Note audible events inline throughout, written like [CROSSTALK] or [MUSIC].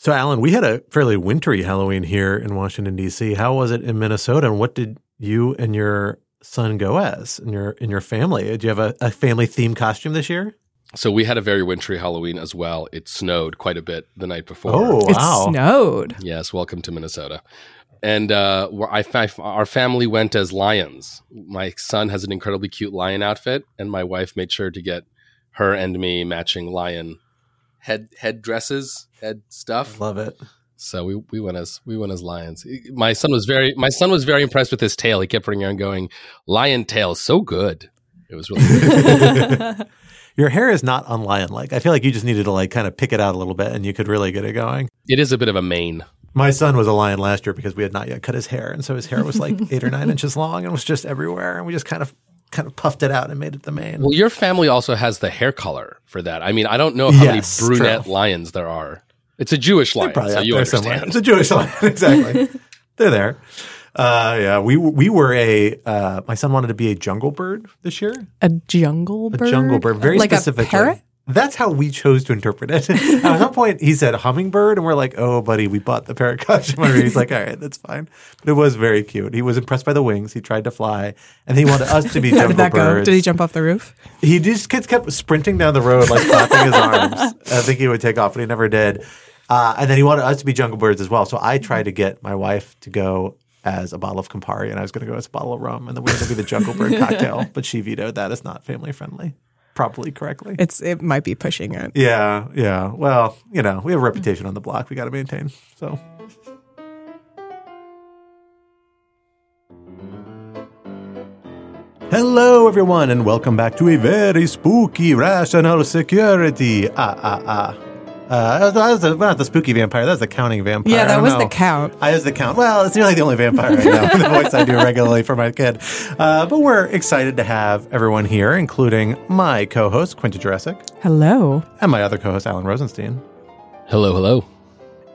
So, Alan, we had a fairly wintry Halloween here in Washington D.C. How was it in Minnesota, and what did you and your son go as in your in your family? Did you have a, a family themed costume this year? So we had a very wintry Halloween as well. It snowed quite a bit the night before. Oh, wow! It snowed. Yes, welcome to Minnesota. And uh, I, I, our family went as lions. My son has an incredibly cute lion outfit, and my wife made sure to get her and me matching lion head head dresses, head stuff. Love it. So we, we went as we went as lions. My son was very my son was very impressed with his tail. He kept bringing on going, "Lion tail, so good." It was really good. [LAUGHS] Your hair is not unlion like. I feel like you just needed to like kind of pick it out a little bit, and you could really get it going. it is a bit of a mane. My son was a lion last year because we had not yet cut his hair, and so his hair was like [LAUGHS] eight or nine inches long and was just everywhere, and we just kind of kind of puffed it out and made it the mane. Well, your family also has the hair color for that. I mean, I don't know how Yes, many brunette true. lions there are. It's a Jewish lion, Probably so you there somewhere. It's a Jewish lion, [LAUGHS] exactly. They're there. Uh, yeah, we we were a. Uh, my son wanted to be a jungle bird this year. A jungle bird. A jungle bird, very like specifically. A parrot? That's how we chose to interpret it. [LAUGHS] At some point, he said hummingbird, and we're like, "Oh, buddy, we bought the parrot costume." And he's like, "All right, that's fine." But it was very cute. He was impressed by the wings. He tried to fly, and he wanted us to be [LAUGHS] How jungle did that go? birds. Did he jump off the roof? He just kept, kept sprinting down the road, like flapping his arms. [LAUGHS] I think he would take off, but he never did. Uh, and then he wanted us to be jungle birds as well. So I tried to get my wife to go as a bottle of Campari, and I was going to go as a bottle of rum, and then we were going to be the jungle bird cocktail. But she vetoed that. It's not family friendly, properly correctly. It's it might be pushing it. Yeah, yeah. Well, you know, we have a reputation on the block we got to maintain. So. Hello, everyone, and welcome back to a very spooky rational security. Ah, ah, ah. Uh, that was the, not the spooky vampire. That was the counting vampire. Yeah, that was know. the count. I was the count. Well, it's nearly the only vampire I know. [LAUGHS] the voice I do regularly for my kid. Uh, but we're excited to have everyone here, including my co-host Quinta Jurecic Hello. and my other co-host Alan Rosenstein. Hello, hello.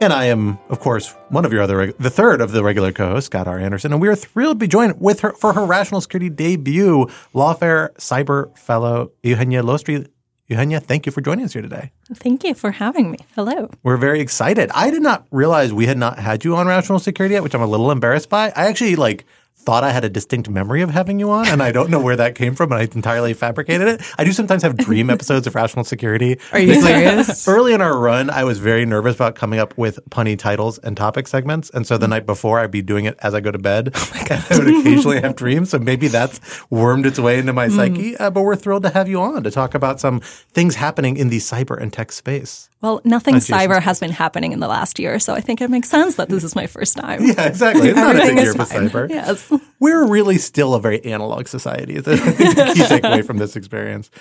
And I am, of course, one of your other, reg- the third of the regular co-hosts, Scott R. Anderson, and we are thrilled to be joined with her for her Rational Security debut, Lawfare Cyber Fellow Eugenia Lostri. Eugenia, thank you for joining us here today. Thank you for having me. Hello. We're very excited. I did not realize we had not had you on Rational Security yet, which I'm a little embarrassed by. I actually like thought I had a distinct memory of having you on, and I don't know where that came from, and I entirely fabricated it. I do sometimes have dream episodes of Rational Security. Are you serious? Early in our run, I was very nervous about coming up with punny titles and topic segments. And so the night before, I'd be doing it as I go to bed. [LAUGHS] and I would occasionally have dreams. So maybe that's wormed its way into my psyche. Uh, but we're thrilled to have you on to talk about some things happening in the cyber and tech space. Well, nothing cyber has been happening in the last year, so I think it makes sense that this is my first time. [LAUGHS] Yeah, exactly. It's not a big year for fine. cyber. Yes. We're really still a very analog society. [LAUGHS] Is the key takeaway from this experience.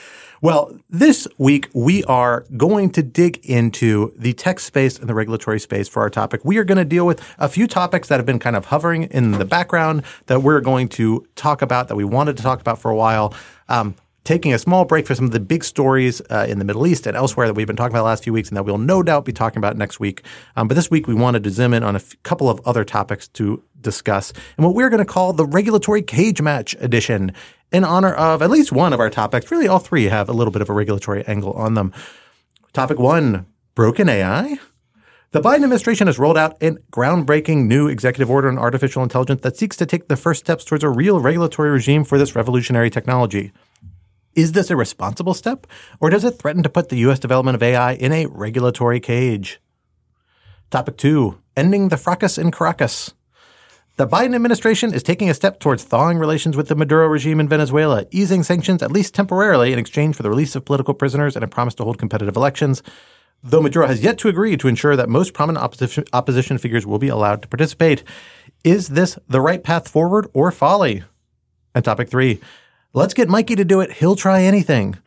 Well, this week we are going to dig into the tech space and the regulatory space for our topic. We are going to deal with a few topics that have been kind of hovering in the background that we're going to talk about that we wanted to talk about for a while. Um, taking a small break for some of the big stories uh, in the Middle East and elsewhere that we've been talking about the last few weeks and that we'll no doubt be talking about next week. Um, but this week we wanted to zoom in on a f- couple of other topics to discuss and what we're going to call the regulatory cage match edition in honor of at least one of our topics. Really, all three have a little bit of a regulatory angle on them. Topic one broken AI. The Biden administration has rolled out a groundbreaking new executive order on artificial intelligence that seeks to take the first steps towards a real regulatory regime for this revolutionary technology. Is this a responsible step, or does it threaten to put the U.S. development of AI in a regulatory cage? Topic two ending the fracas in Caracas. The Biden administration is taking a step towards thawing relations with the Maduro regime in Venezuela, easing sanctions at least temporarily in exchange for the release of political prisoners and a promise to hold competitive elections. Though Maduro has yet to agree to ensure that most prominent opposition, figures will be allowed to participate. Is this the right path forward or folly? And topic three let's get Mikey to do it. He'll try anything.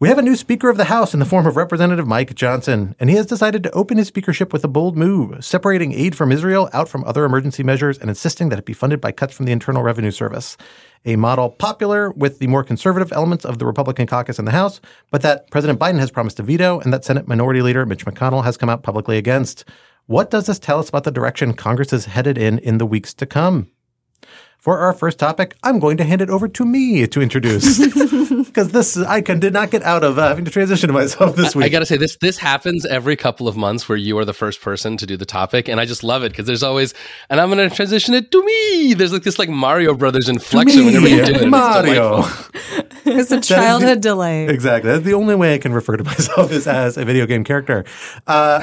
We have a new Speaker of the House in the form of Representative Mike Johnson, and he has decided to open his speakership with a bold move, separating aid from Israel out from other emergency measures and insisting that it be funded by cuts from the Internal Revenue Service. A model popular with the more conservative elements of the Republican caucus in the House, but that President Biden has promised to veto and that Senate Minority Leader Mitch McConnell has come out publicly against. What does this tell us about the direction Congress is headed in in the weeks to come? For our first topic, I'm going to hand it over to me to introduce [LAUGHS] [LAUGHS] because this I can, did not get out of uh, having to transition myself this week. I got to say this this happens every couple of months where you are the first person to do the topic, and I just love it because there's always and I'm going to transition it to me. There's like this like Mario Brothers inflection whenever you do it. Mario. delightful. [LAUGHS] It's a childhood delay. Exactly. That's the only way I can refer to myself is as a video game character, uh,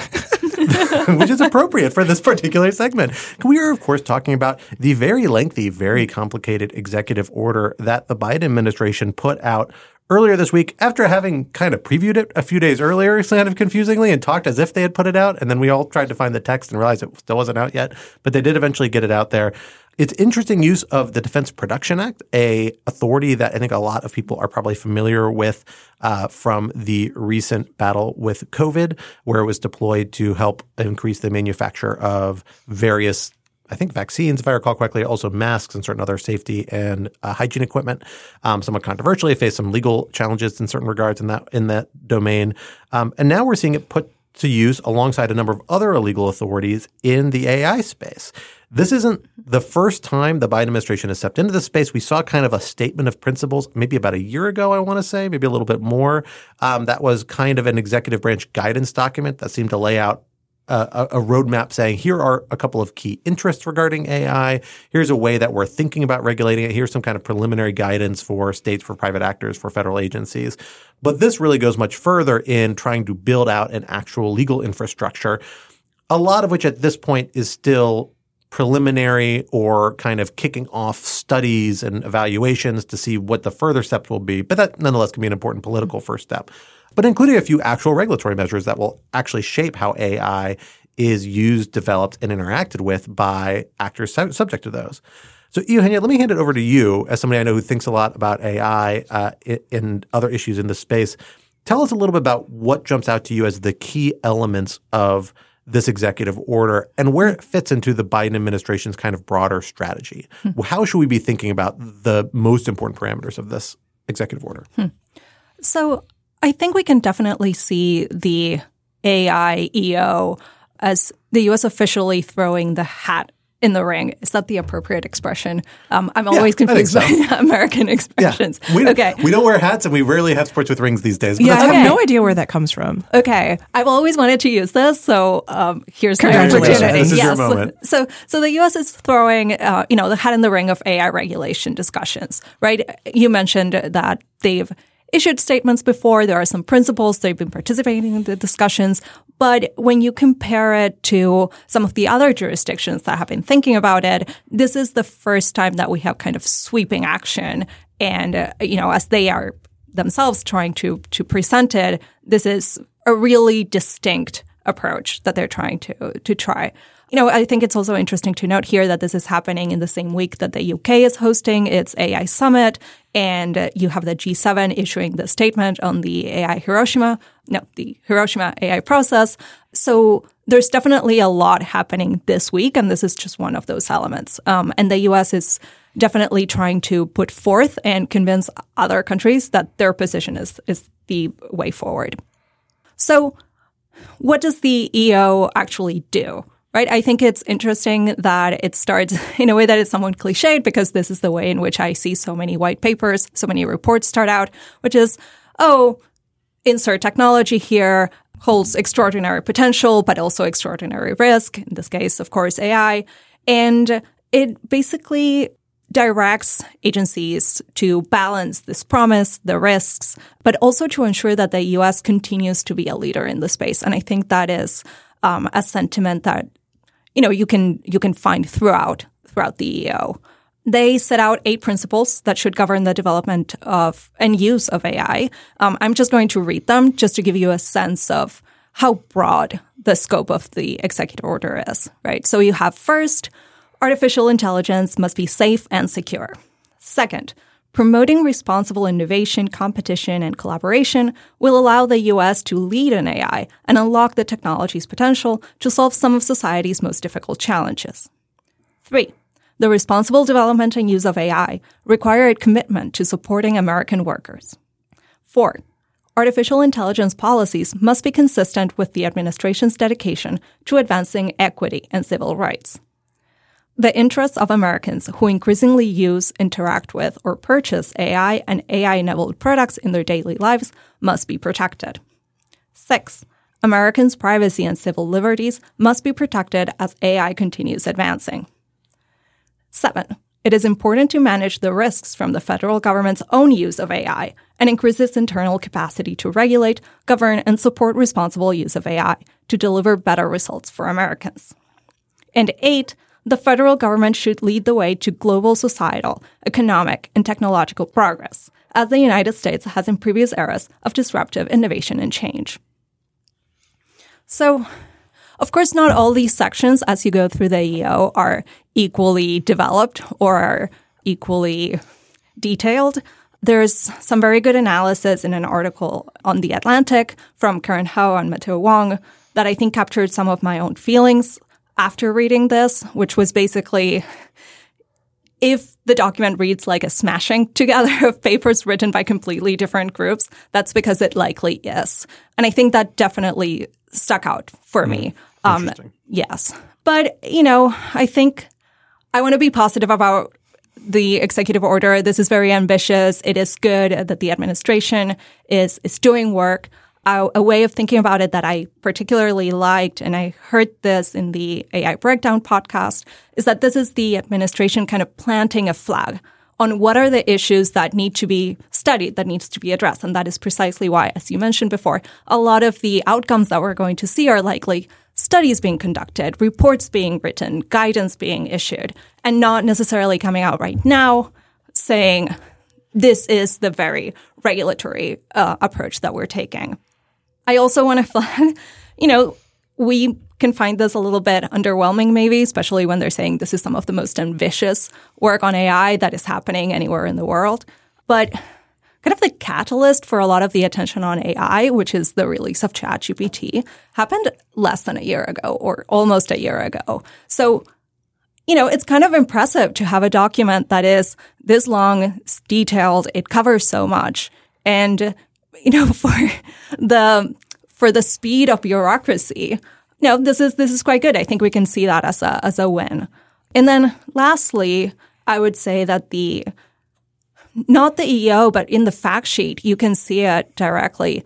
which is appropriate for this particular segment. We are, of course, talking about the very lengthy, very complicated executive order that the Biden administration put out earlier this week after having kind of previewed it a few days earlier, kind of confusingly, and talked as if they had put it out. And then we all tried to find the text and realized it still wasn't out yet, but they did eventually get it out there. It's interesting use of the Defense Production Act, a authority that I think a lot of people are probably familiar with uh, from the recent battle with COVID, where it was deployed to help increase the manufacture of various I think vaccines, if I recall correctly, also masks and certain other safety and uh, hygiene equipment. Um, somewhat controversially, faced some legal challenges in certain regards in that in that domain. Um, and now we're seeing it put to use alongside a number of other illegal authorities in the AI space. This isn't the first time the Biden administration has stepped into this space. We saw kind of a statement of principles maybe about a year ago, I want to say, maybe a little bit more. Um, that was kind of an executive branch guidance document that seemed to lay out a, a roadmap saying here are a couple of key interests regarding AI. Here's a way that we're thinking about regulating it. Here's some kind of preliminary guidance for states, for private actors, for federal agencies. But this really goes much further in trying to build out an actual legal infrastructure, a lot of which at this point is still preliminary or kind of kicking off studies and evaluations to see what the further steps will be. But that nonetheless can be an important political first step but including a few actual regulatory measures that will actually shape how AI is used, developed, and interacted with by actors su- subject to those. So, Eugenia, let me hand it over to you as somebody I know who thinks a lot about AI uh, and other issues in this space. Tell us a little bit about what jumps out to you as the key elements of this executive order and where it fits into the Biden administration's kind of broader strategy. Hmm. How should we be thinking about the most important parameters of this executive order? Hmm. So, I think we can definitely see the AI EO as the U.S. officially throwing the hat in the ring. Is that the appropriate expression? Um, I'm always yeah, confused so. by [LAUGHS] American expressions. Yeah. We okay. We don't wear hats and we rarely have sports with rings these days. yeah, I okay. have no idea where that comes from. Okay. I've always wanted to use this, so um, here's my Congratulations. opportunity. This is your yes. moment. So, so the U.S. is throwing, uh, you know, the hat in the ring of AI regulation discussions, right? You mentioned that they've issued statements before. There are some principles. They've been participating in the discussions. But when you compare it to some of the other jurisdictions that have been thinking about it, this is the first time that we have kind of sweeping action. And, uh, you know, as they are themselves trying to, to present it, this is a really distinct approach that they're trying to, to try. You know, I think it's also interesting to note here that this is happening in the same week that the UK is hosting its AI summit, and you have the G7 issuing the statement on the AI Hiroshima, no, the Hiroshima AI process. So there's definitely a lot happening this week, and this is just one of those elements. Um, and the US is definitely trying to put forth and convince other countries that their position is is the way forward. So, what does the EO actually do? Right? I think it's interesting that it starts [LAUGHS] in a way that is somewhat cliched because this is the way in which I see so many white papers, so many reports start out, which is, oh, insert technology here holds extraordinary potential, but also extraordinary risk. In this case, of course, AI. And it basically directs agencies to balance this promise, the risks, but also to ensure that the US continues to be a leader in the space. And I think that is um, a sentiment that you know you can you can find throughout throughout the EO. They set out eight principles that should govern the development of and use of AI. Um, I'm just going to read them just to give you a sense of how broad the scope of the executive order is. Right. So you have first, artificial intelligence must be safe and secure. Second, Promoting responsible innovation, competition, and collaboration will allow the US to lead in AI and unlock the technology's potential to solve some of society's most difficult challenges. 3. The responsible development and use of AI require a commitment to supporting American workers. 4. Artificial intelligence policies must be consistent with the administration's dedication to advancing equity and civil rights. The interests of Americans who increasingly use, interact with, or purchase AI and AI enabled products in their daily lives must be protected. Six, Americans' privacy and civil liberties must be protected as AI continues advancing. Seven, it is important to manage the risks from the federal government's own use of AI and increase its internal capacity to regulate, govern, and support responsible use of AI to deliver better results for Americans. And eight, the federal government should lead the way to global societal, economic, and technological progress, as the United States has in previous eras of disruptive innovation and change. So, of course, not all these sections as you go through the EO are equally developed or are equally detailed. There's some very good analysis in an article on The Atlantic from Karen Hao and Matteo Wong that I think captured some of my own feelings after reading this, which was basically if the document reads like a smashing [LAUGHS] together of papers written by completely different groups, that's because it likely is. And I think that definitely stuck out for me. Hmm. Um, yes. But, you know, I think I want to be positive about the executive order. This is very ambitious. It is good that the administration is, is doing work. A way of thinking about it that I particularly liked, and I heard this in the AI Breakdown podcast, is that this is the administration kind of planting a flag on what are the issues that need to be studied, that needs to be addressed. And that is precisely why, as you mentioned before, a lot of the outcomes that we're going to see are likely studies being conducted, reports being written, guidance being issued, and not necessarily coming out right now saying this is the very regulatory uh, approach that we're taking. I also want to [LAUGHS] flag, you know, we can find this a little bit underwhelming, maybe, especially when they're saying this is some of the most ambitious work on AI that is happening anywhere in the world. But kind of the catalyst for a lot of the attention on AI, which is the release of ChatGPT, happened less than a year ago or almost a year ago. So, you know, it's kind of impressive to have a document that is this long, detailed, it covers so much. And, you know, [LAUGHS] for the for the speed of bureaucracy, no, this is this is quite good. I think we can see that as a as a win. And then lastly, I would say that the not the EO, but in the fact sheet, you can see it directly.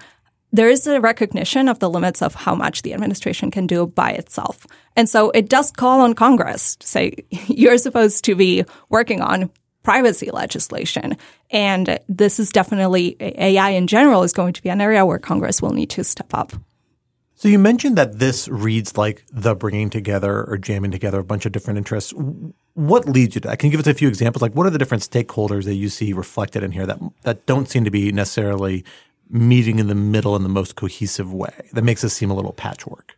There is a recognition of the limits of how much the administration can do by itself. And so it does call on Congress to say, [LAUGHS] you're supposed to be working on privacy legislation. And this is definitely AI in general is going to be an area where Congress will need to step up. So you mentioned that this reads like the bringing together or jamming together a bunch of different interests. What leads you to that? Can you give us a few examples? Like what are the different stakeholders that you see reflected in here that that don't seem to be necessarily meeting in the middle in the most cohesive way? That makes it seem a little patchwork.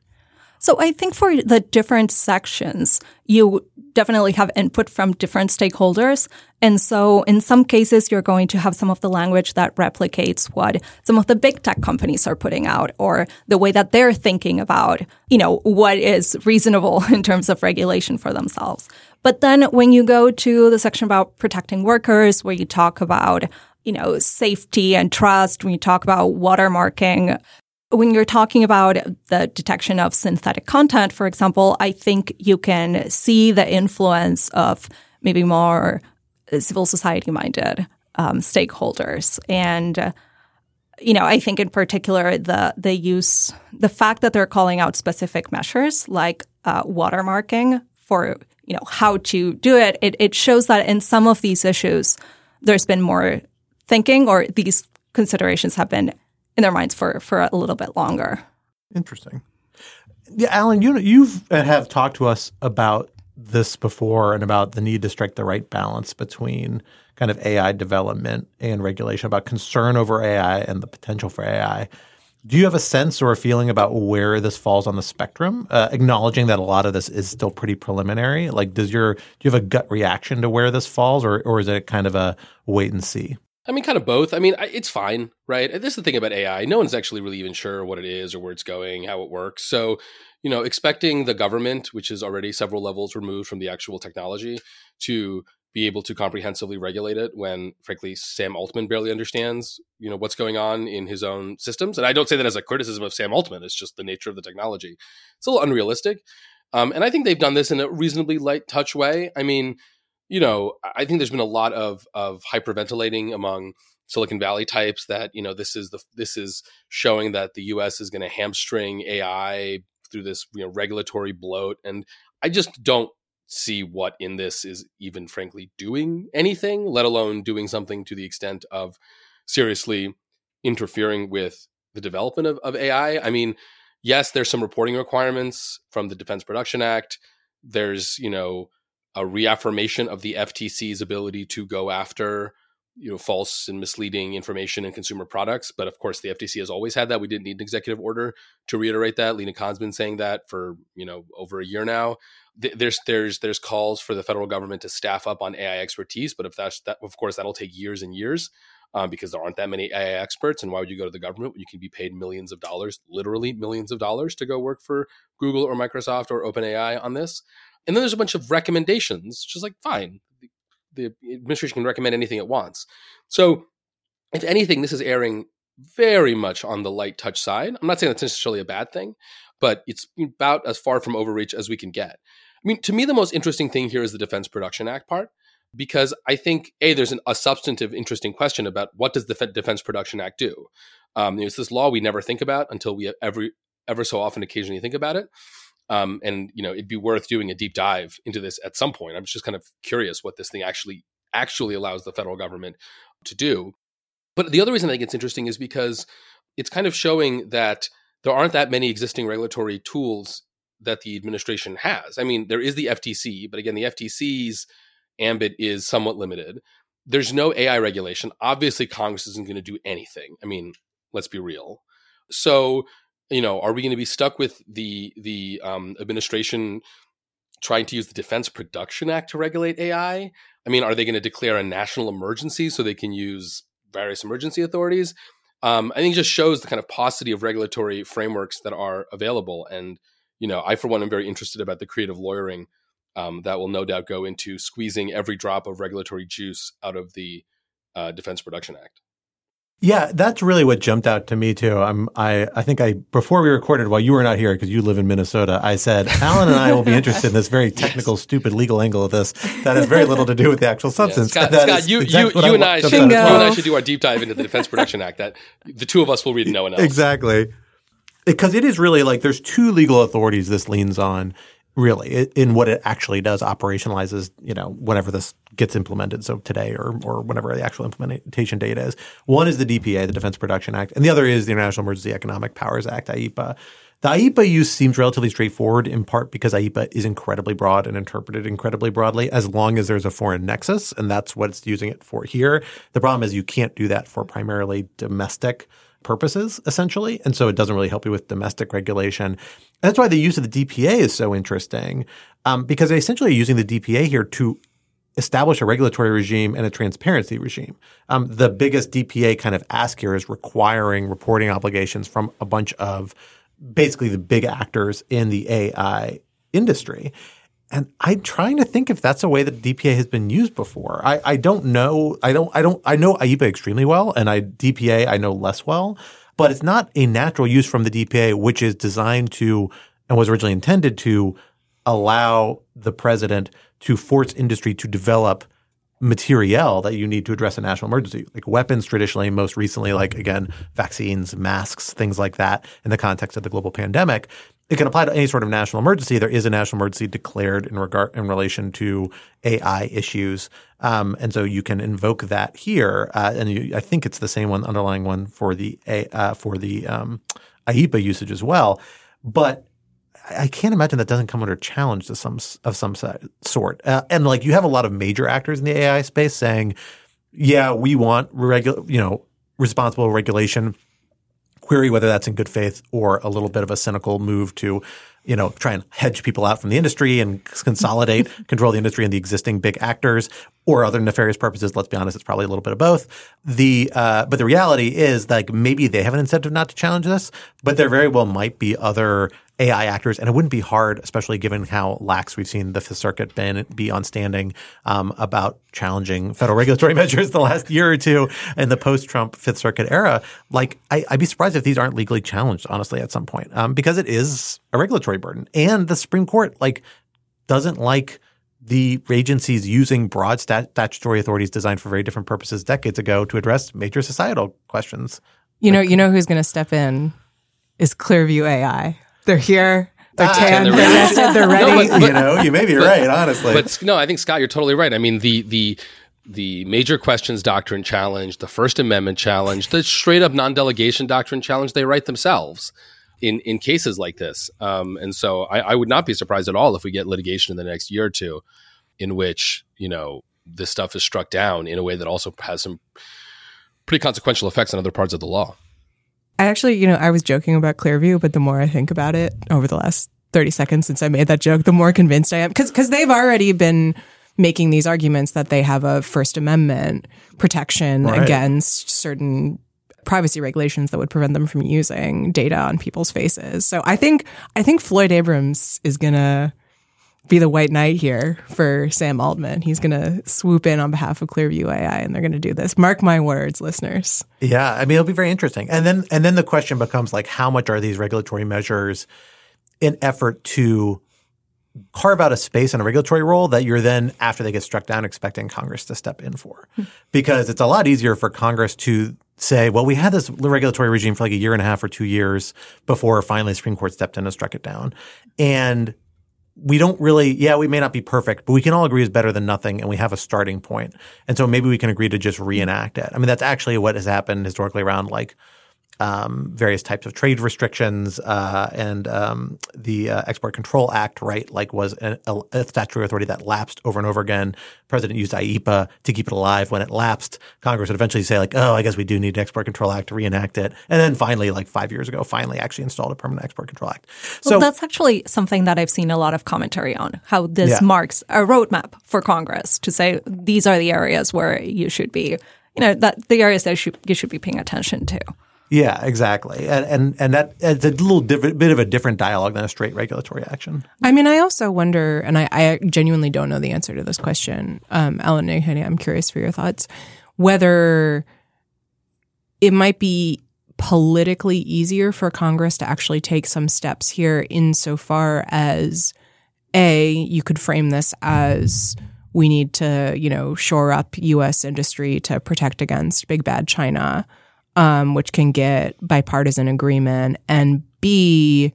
So I think for the different sections, you definitely have input from different stakeholders. And so in some cases, you're going to have some of the language that replicates what some of the big tech companies are putting out or the way that they're thinking about, you know, what is reasonable [LAUGHS] in terms of regulation for themselves. But then when you go to the section about protecting workers, where you talk about you know, safety and trust, when you talk about watermarking, when you're talking about the detection of synthetic content, for example, I think you can see the influence of maybe more civil society minded um, stakeholders. And, uh, you know, I think in particular the the use the fact that they're calling out specific measures like uh, watermarking for you know how to do it, it, it shows that in some of these issues there's been more thinking or these considerations have been in their minds for for a little bit longer. Interesting. Yeah, Alan, you you've uh, have talked to us about this before and about the need to strike the right balance between kind of AI development and regulation, about concern over AI and the potential for AI. Do you have a sense or a feeling about where this falls on the spectrum? Uh, acknowledging that a lot of this is still pretty preliminary. Like, does your do you have a gut reaction to where this falls, or or is it kind of a wait and see? I mean, kind of both. I mean, it's fine, right? This is the thing about AI. No one's actually really even sure what it is or where it's going, how it works. So, you know, expecting the government, which is already several levels removed from the actual technology, to be able to comprehensively regulate it when, frankly, Sam Altman barely understands, you know, what's going on in his own systems. And I don't say that as a criticism of Sam Altman. It's just the nature of the technology. It's a little unrealistic. Um, and I think they've done this in a reasonably light touch way. I mean, you know, I think there's been a lot of of hyperventilating among Silicon Valley types that you know this is the this is showing that the U.S. is going to hamstring AI through this you know regulatory bloat, and I just don't see what in this is even frankly doing anything, let alone doing something to the extent of seriously interfering with the development of, of AI. I mean, yes, there's some reporting requirements from the Defense Production Act. There's, you know, a reaffirmation of the FTC's ability to go after you know false and misleading information in consumer products but of course the ftc has always had that. We didn't need an executive order to reiterate that. Lina Khan's been saying that for you know over a year now. There's there's there's calls for the federal government to staff up on ai expertise but if that's that of course that'll take years and years um, because there aren't that many ai experts and why would you go to the government when you can be paid millions of dollars literally millions of dollars to go work for google or microsoft or openai on this and then there's a bunch of recommendations, which is like, fine, the, administration can recommend anything it wants. So, if anything, this is erring very much on the light touch side. I'm not saying that's necessarily a bad thing, but it's about as far from overreach as we can get. I mean, to me, the most interesting thing here is the Defense Production Act part, because I think a there's an, a substantive, interesting question about what does the Defense Production Act do. Um, it's this law we never think about until we every ever so often occasionally think about it. Um, and you know, it'd be worth doing a deep dive into this at some point. I'm just kind of curious what this thing actually actually allows the federal government to do. But the other reason I think it's interesting is because it's kind of showing that there aren't that many existing regulatory tools that the administration has. I mean, there is the FTC, but again, the FTC's ambit is somewhat limited. There's no AI regulation. Obviously, Congress isn't going to do anything. I mean, let's be real. So you know, are we going to be stuck with the the um, administration trying to use the Defense Production Act to regulate AI? I mean, are they going to declare a national emergency so they can use various emergency authorities? Um, I think it just shows the kind of paucity of regulatory frameworks that are available. And you know, I for one am very interested about the creative lawyering um, that will no doubt go into squeezing every drop of regulatory juice out of the uh, Defense Production Act. Yeah, that's really what jumped out to me too. I'm, I, I think I before we recorded while you were not here because you live in Minnesota. I said [LAUGHS] Alan and I will be interested in this very technical, yes. stupid legal angle of this that has very little to do with the actual substance. Yeah, Scott, Scott you, you, you and I should, you and I should do our deep dive into the Defense Production Act. That the two of us will read, no one else. Exactly, because it is really like there's two legal authorities this leans on really in what it actually does operationalizes you know whenever this gets implemented so today or or whenever the actual implementation date is. One is the DPA the Defense Production Act and the other is the International Emergency Economic Powers Act IEEPA the IEEPA use seems relatively straightforward in part because IEEPA is incredibly broad and interpreted incredibly broadly as long as there's a foreign nexus and that's what it's using it for here. The problem is you can't do that for primarily domestic purposes, essentially. And so it doesn't really help you with domestic regulation. That's why the use of the DPA is so interesting, um, because they essentially are using the DPA here to establish a regulatory regime and a transparency regime. Um, the biggest DPA kind of ask here is requiring reporting obligations from a bunch of basically the big actors in the AI industry. And I'm trying to think if that's a way that DPA has been used before. I, I don't know. I don't. I don't. I know IEEPA extremely well, and I DPA I know less well. But it's not a natural use from the DPA, which is designed to and was originally intended to allow the president to force industry to develop materiel that you need to address a national emergency, like weapons traditionally, most recently, like again, vaccines, masks, things like that in the context of the global pandemic. It can apply to any sort of national emergency. There is a national emergency declared in regard in relation to AI issues, um, and so you can invoke that here. Uh, and you, I think it's the same one, underlying one for the uh, for the um, IEEPA usage as well. But I can't imagine that doesn't come under challenge to some of some sort. Uh, and like you have a lot of major actors in the AI space saying, "Yeah, we want regular, you know, responsible regulation." Query whether that's in good faith or a little bit of a cynical move to, you know, try and hedge people out from the industry and consolidate, [LAUGHS] control the industry and the existing big actors, or other nefarious purposes. Let's be honest, it's probably a little bit of both. The uh, but the reality is like maybe they have an incentive not to challenge this, but there very well might be other AI actors, and it wouldn't be hard, especially given how lax we've seen the Fifth Circuit been be on standing um, about challenging federal regulatory [LAUGHS] measures the last year or two in the post-Trump Fifth Circuit era. Like, I, would be surprised if these aren't legally challenged, honestly, at some point, um, because it is a regulatory burden. And the Supreme Court like doesn't like the agencies using broad stat- statutory authorities designed for very different purposes decades ago to address major societal questions. You know, you know who's going to step in is Clearview AI. They're here. They're Ah, tan. they're They're ready. rested. They're [LAUGHS] ready. but- you know, you may be right, honestly. But no, I think Scott, you're totally right. I mean, the the the major questions doctrine challenge, the First Amendment challenge, the straight up non delegation doctrine challenge, they write themselves in in cases like this. Um, and so I, I would not be surprised at all if we get litigation in the next year or two, in which you know this stuff is struck down in a way that also has some pretty consequential effects on other parts of the law. I actually, you know, I was joking about Clearview, but the more I think about it over the last 30 seconds since I made that joke, the more convinced I am. Because because they've already been making these arguments that they have a First Amendment protection Right. against certain privacy regulations that would prevent them from using data on people's faces. So I think I think Floyd Abrams is gonna be the white knight here for Sam Altman. He's gonna swoop in on behalf of Clearview AI and they're gonna do this. Mark my words, listeners. Yeah, I mean it'll be very interesting. And then and then the question becomes like how much are these regulatory measures in effort to carve out a space in a regulatory role that you're then after they get struck down expecting Congress to step in for. Hmm. Because it's a lot easier for Congress to say, well, we had this regulatory regime for like a year and a half or 2 years before finally the Supreme Court stepped in and struck it down. And we don't really, yeah, we may not be perfect, but we can all agree is better than nothing, and we have a starting point. And so maybe we can agree to just reenact it. I mean, that's actually what has happened historically around like um, various types of trade restrictions uh, and um, the uh, Export Control Act, right? Like was a, a, statutory authority that lapsed over and over again. President used IEEPA to keep it alive. When it lapsed, Congress would eventually say like, "Oh, I guess we do need an Export Control Act to reenact it." And then finally, like five years ago, finally actually installed a permanent Export Control Act. So well, that's actually something that I've seen a lot of commentary on how this Yeah. marks a roadmap for Congress to say these are the areas where you should be, you know, that the areas that should, you should be paying attention to. Yeah, exactly, and and, and that it's a little diff- bit of a different dialogue than a straight regulatory action. I mean, I also wonder, and I, I genuinely don't know the answer to this question. Um, Alan and I'm curious for your thoughts, whether it might be politically easier for Congress to actually take some steps here insofar as A, you could frame this as we need to, you know, shore up US industry to protect against big bad China, um, which can get bipartisan agreement, and B,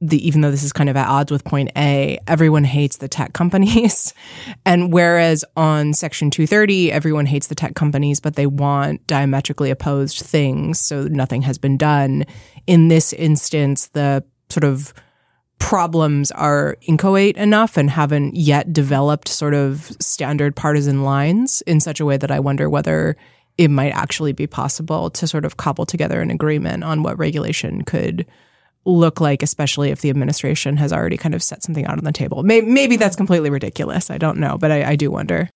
the even though this is kind of at odds with point A, everyone hates the tech companies. [LAUGHS] and whereas on section 230, everyone hates the tech companies, but they want diametrically opposed things, so nothing has been done. In this instance, the sort of problems are inchoate enough and haven't yet developed sort of standard partisan lines in such a way that I wonder whether it might actually be possible to sort of cobble together an agreement on what regulation could look like, especially if the administration has already kind of set something out on the table. Maybe, that's completely ridiculous. I don't know, but I, I do wonder.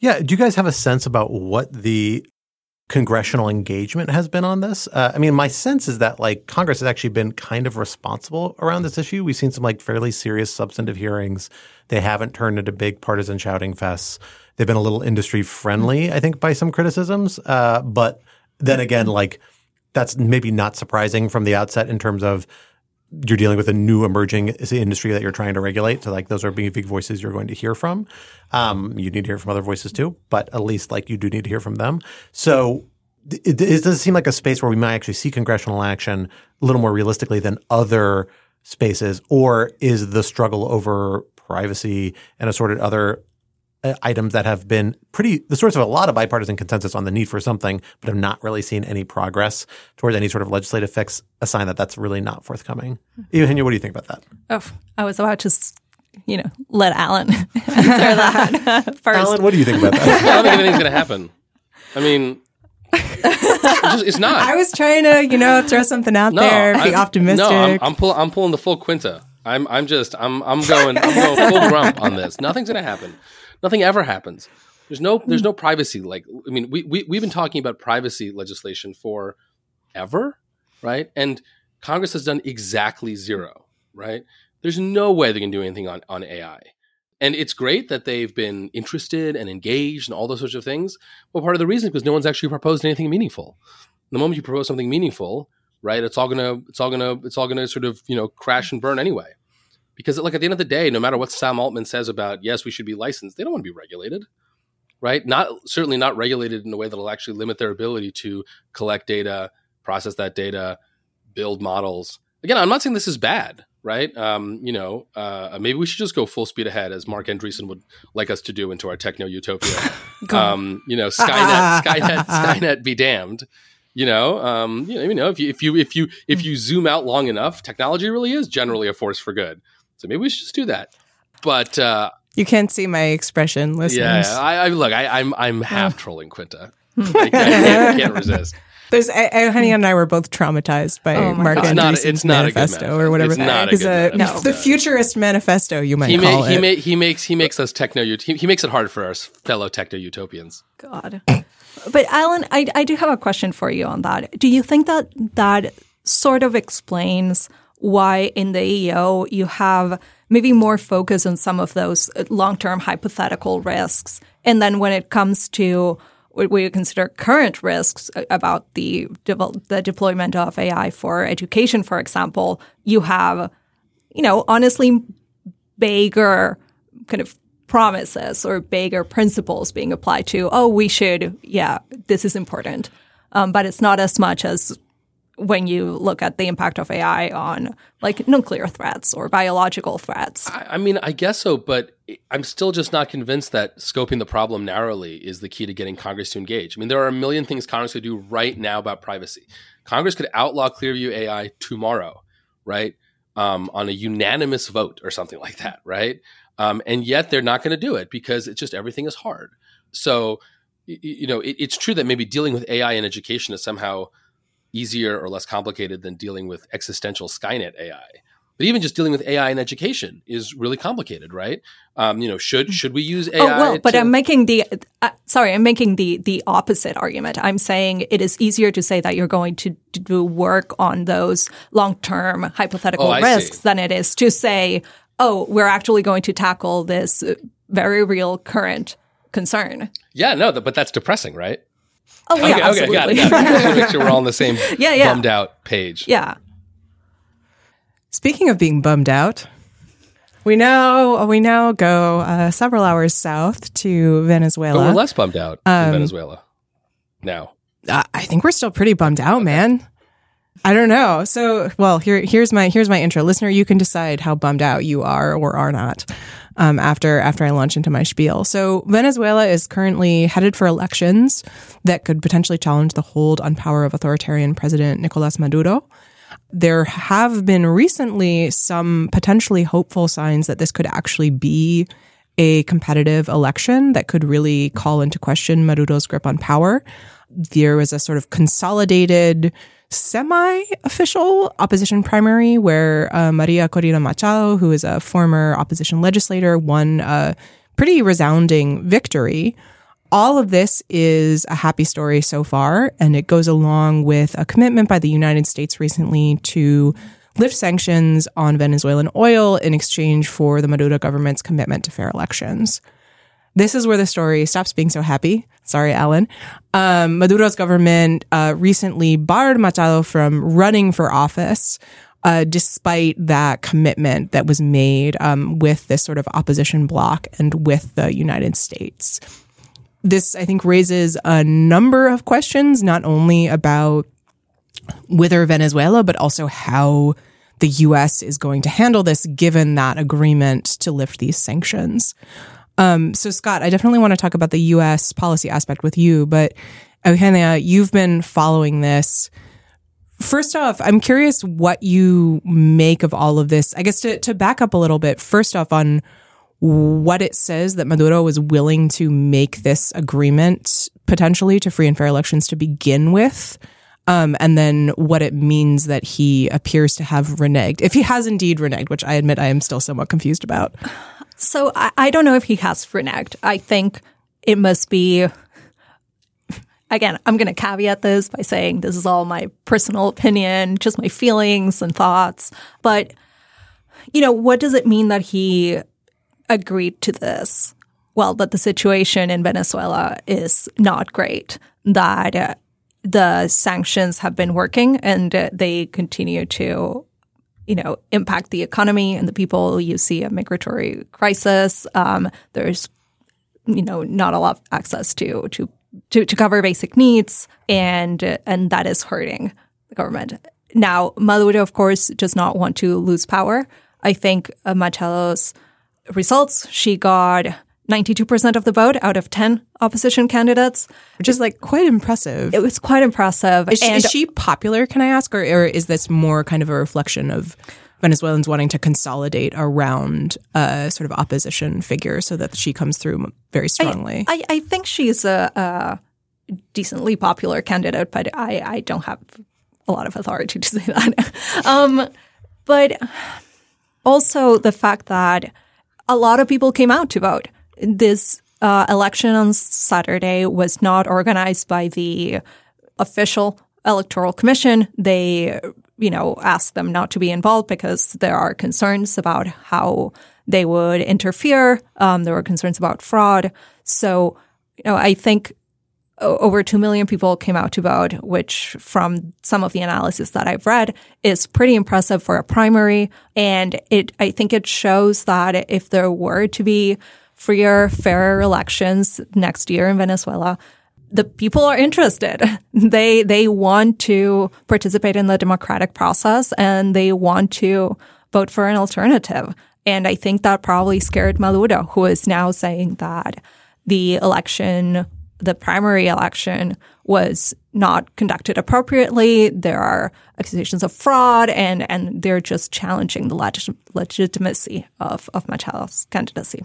Yeah. Do you guys have a sense about what the congressional engagement has been on this? Uh, I mean, my sense is that like Congress has actually been kind of responsible around this issue. We've seen some like fairly serious substantive hearings. They haven't turned into big partisan shouting fests. They've been a little industry friendly, I think, by some criticisms. Uh, but then again, like that's maybe not surprising from the outset in terms of you're dealing with a new emerging industry that you're trying to regulate. So like those are big, big voices you're going to hear from. Um, you need to hear from other voices too, but at least like you do need to hear from them. So it, it does seem like a space where we might actually see congressional action a little more realistically than other spaces, or is the struggle over privacy and assorted other Uh, items that have been pretty the source of a lot of bipartisan consensus on the need for something, but have not really seen any progress towards any sort of legislative fix, a sign that that's really not forthcoming. Hmm. Eugenia, what do you think about that? Oh, I was about to, s- you know, let Alan [LAUGHS] answer that [LAUGHS] first. Alan, what do you think about that? [LAUGHS] I don't think anything's going to happen. I mean, it's, just, it's not. I was trying to, you know, throw something out there, be I'm- optimistic. No, I'm, I'm, pull, I'm pulling the full quinta. I'm, I'm just, I'm, I'm going, I'm going full grump on this. Nothing's going to happen. Nothing ever happens. There's no, there's hmm. no privacy. Like, I mean, we, we, we've been talking about privacy legislation for ever, right? And Congress has done exactly zero, right? There's no way they can do anything on, on AI. And it's great that they've been interested and engaged and all those sorts of things. But part of the reason is because no one's actually proposed anything meaningful. The moment you propose something meaningful, right? It's all gonna it's all gonna it's all gonna sort of you know crash and burn anyway. Because like at the end of the day, no matter what Sam Altman says about yes, we should be licensed, they don't want to be regulated, right? Not certainly not regulated in a way that will actually limit their ability to collect data, process that data, build models. Again, I'm not saying this is bad, right? Um, you know, uh, maybe we should just go full speed ahead, as Marc Andreessen would like us to do into our techno utopia. [LAUGHS] um, you know, Skynet, [LAUGHS] Skynet, Skynet, be damned. You know, um, you know, you know, if you if you if you if you zoom out long enough, technology really is generally a force for good. So maybe we should just do that. But uh, you can't see my expression, listeners. Yeah, I, I look, I, am I'm, I'm half trolling Quinta. I, I, can't, I can't resist. [LAUGHS] There's Eugenia and I were both traumatized by oh Marc Andreessen's manifesto or whatever. It's not a good a, no. the futurist manifesto, you might he call it. He, ma- he makes he makes us techno he, he makes it hard for us fellow techno utopians. God, but Alan, I I do have a question for you on that. Do you think that that sort of explains why in the EO you have maybe more focus on some of those long term hypothetical risks, and then when it comes to what we consider current risks about the the deployment of AI for education, for example, you have, you know, honestly, bigger kind of promises or bigger principles being applied to. Oh, we should, yeah, this is important, um, but it's not as much as when you look at the impact of AI on like nuclear threats or biological threats. I, I, mean, I guess so, but I'm still just not convinced that scoping the problem narrowly is the key to getting Congress to engage. I mean, there are a million things Congress could do right now about privacy. Congress could outlaw Clearview AI tomorrow, right? Um, on a unanimous vote or something like that, right? Um, and yet they're not going to do it because it's just everything is hard. So, you, know, it, it's true that maybe dealing with AI in education is somehow easier or less complicated than dealing with existential Skynet AI. But even just dealing with AI in education is really complicated, right? Um, you know, should should we use AI? Oh well, but to- I'm making the uh, sorry, I'm making the the opposite argument. I'm saying it is easier to say that you're going to, do work on those long term hypothetical oh, risks than it is to say, oh, we're actually going to tackle this very real current concern. Yeah, no, but that's depressing, right? Oh yeah, okay, absolutely. Okay, got it, got it. make sure we're all on the [LAUGHS] same yeah, yeah. bummed out page. Yeah. Speaking of being bummed out, we now we now go uh, several hours south to Venezuela. But we're less bummed out um, in Venezuela now. I think we're still pretty bummed out, okay. man. I don't know. So, well, here here's my here's my intro, listener. You can decide how bummed out you are or are not um, after after I launch into my spiel. So Venezuela is currently headed for elections that could potentially challenge the hold on power of authoritarian President Nicolas Maduro. There have been recently some potentially hopeful signs that this could actually be a competitive election that could really call into question Maduro's grip on power. There was a sort of consolidated semi official opposition primary where uh, Maria Corina Machado, who is a former opposition legislator, won a pretty resounding victory. All of this is a happy story so far, and it goes along with a commitment by the United States recently to lift sanctions on Venezuelan oil in exchange for the Maduro government's commitment to fair elections. This is where the story stops being so happy. Sorry, Alan. Um, Maduro's government uh, recently barred Machado from running for office, uh, despite that commitment that was made um, with this sort of opposition bloc and with the United States. This, I think, raises a number of questions, not only about whether Venezuela, but also how the U.S. is going to handle this given that agreement to lift these sanctions. Um, so, Scott, I definitely want to talk about the U.S. policy aspect with you, but Eugenia, you've been following this. First off, I'm curious what you make of all of this. I guess to, to back up a little bit, first off, on what it says that Maduro was willing to make this agreement potentially to free and fair elections to begin with. Um, and then what it means that he appears to have reneged, if he has indeed reneged, which I admit I am still somewhat confused about. So I, I don't know if he has reneged. I think it must be. Again, I'm going to caveat this by saying this is all my personal opinion, just my feelings and thoughts. But, you know, what does it mean that he agreed to this? Well, that the situation in Venezuela is not great, that uh, the sanctions have been working and uh, they continue to you know impact the economy and the people you see a migratory crisis. Um, there's you know not a lot of access to to to, to cover basic needs and and that is hurting the government. Now maduro of course does not want to lose power. I think uh, results she got 92% of the vote out of 10 opposition candidates. which is like quite impressive. It was quite impressive. Is she, is she popular, can I ask? Or, or is this more kind of a reflection of Venezuelans wanting to consolidate around a sort of opposition figure so that she comes through very strongly? I, I think she's a, a decently popular candidate, but I, I don't have a lot of authority to [LAUGHS] say that. um, but also the fact that a lot of people came out to vote. This uh, election on Saturday was not organized by the official electoral commission. They, you know, asked them not to be involved because there are concerns about how they would interfere. Um, there were concerns about fraud. So, you know, I think over 2 million people came out to vote, which from some of the analysis that I've read is pretty impressive for a primary. And it, I think it shows that if there were to be freer, fairer elections next year in Venezuela, the people are interested. [LAUGHS] They they want to participate in the democratic process and they want to vote for an alternative. And I think that probably scared Maduro, who is now saying that the election, the primary election, was not conducted appropriately. There are accusations of fraud, and and they're just challenging the legit- legitimacy of of Machado's candidacy.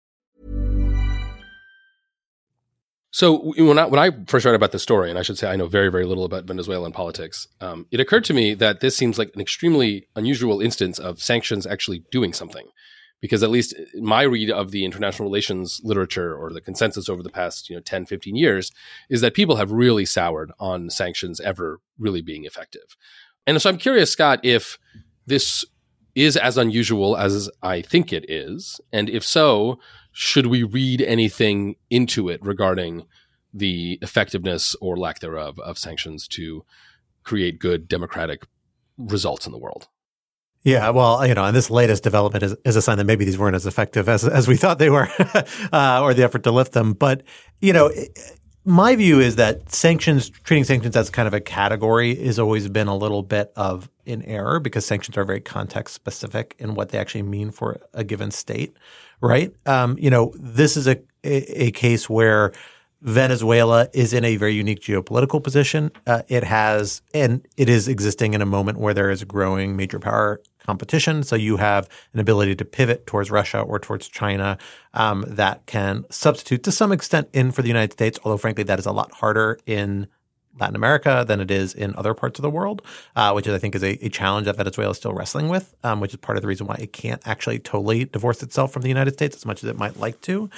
So when I, when I first read about the story, and I should say I know very very little about Venezuelan politics, um, it occurred to me that this seems like an extremely unusual instance of sanctions actually doing something, because at least my read of the international relations literature or the consensus over the past you know 10, 15 years is that people have really soured on sanctions ever really being effective, and so I'm curious, Scott, if this is as unusual as I think it is, and if so, should we read anything into it regarding the effectiveness or lack thereof of sanctions to create good democratic results in the world? Yeah, well, you know, and this latest development is, is a sign that maybe these weren't as effective as as we thought they were, [LAUGHS] uh, or the effort to lift them. But you know, my view is that sanctions, treating sanctions as kind of a category, has always been a little bit of in error because sanctions are very context specific in what they actually mean for a given state, right? Um, you know, this is a, a, a case where Venezuela is in a very unique geopolitical position. Uh, it has, and it is existing in a moment where there is growing major power competition. So you have an ability to pivot towards Russia or towards China um, that can substitute to some extent in for the United States, although frankly, that is a lot harder in Latin America than it is in other parts of the world, uh, which is, I think is a, a, challenge that Venezuela is still wrestling with, um, which is part of the reason why it can't actually totally divorce itself from the United States as much as it might like to.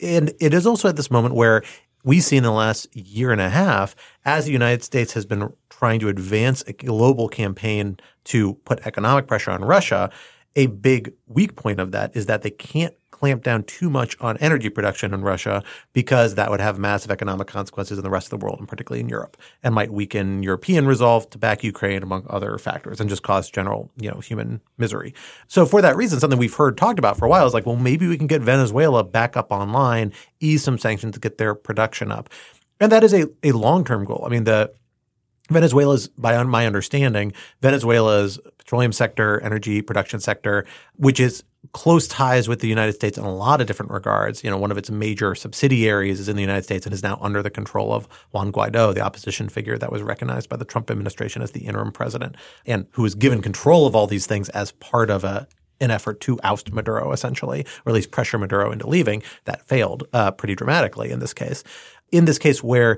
And it is also at this moment where we see in the last year and a half, as the United States has been trying to advance a global campaign to put economic pressure on Russia, a big weak point of that is that they can't clamp down too much on energy production in Russia because that would have massive economic consequences in the rest of the world and particularly in Europe and might weaken European resolve to back Ukraine among other factors and just cause general, you know, human misery. So for that reason, something we've heard talked about for a while is like, well, maybe we can get Venezuela back up online, ease some sanctions to get their production up. And that is a, a long-term goal. I mean, the Venezuela's, by my understanding, Venezuela's petroleum sector, energy production sector, which is close ties with the United States in a lot of different regards. You know, one of its major subsidiaries is in the United States and is now under the control of Juan Guaido, the opposition figure that was recognized by the Trump administration as the interim president and who was given control of all these things as part of a an effort to oust Maduro, essentially, or at least pressure Maduro into leaving. That failed uh, pretty dramatically in this case. in this case where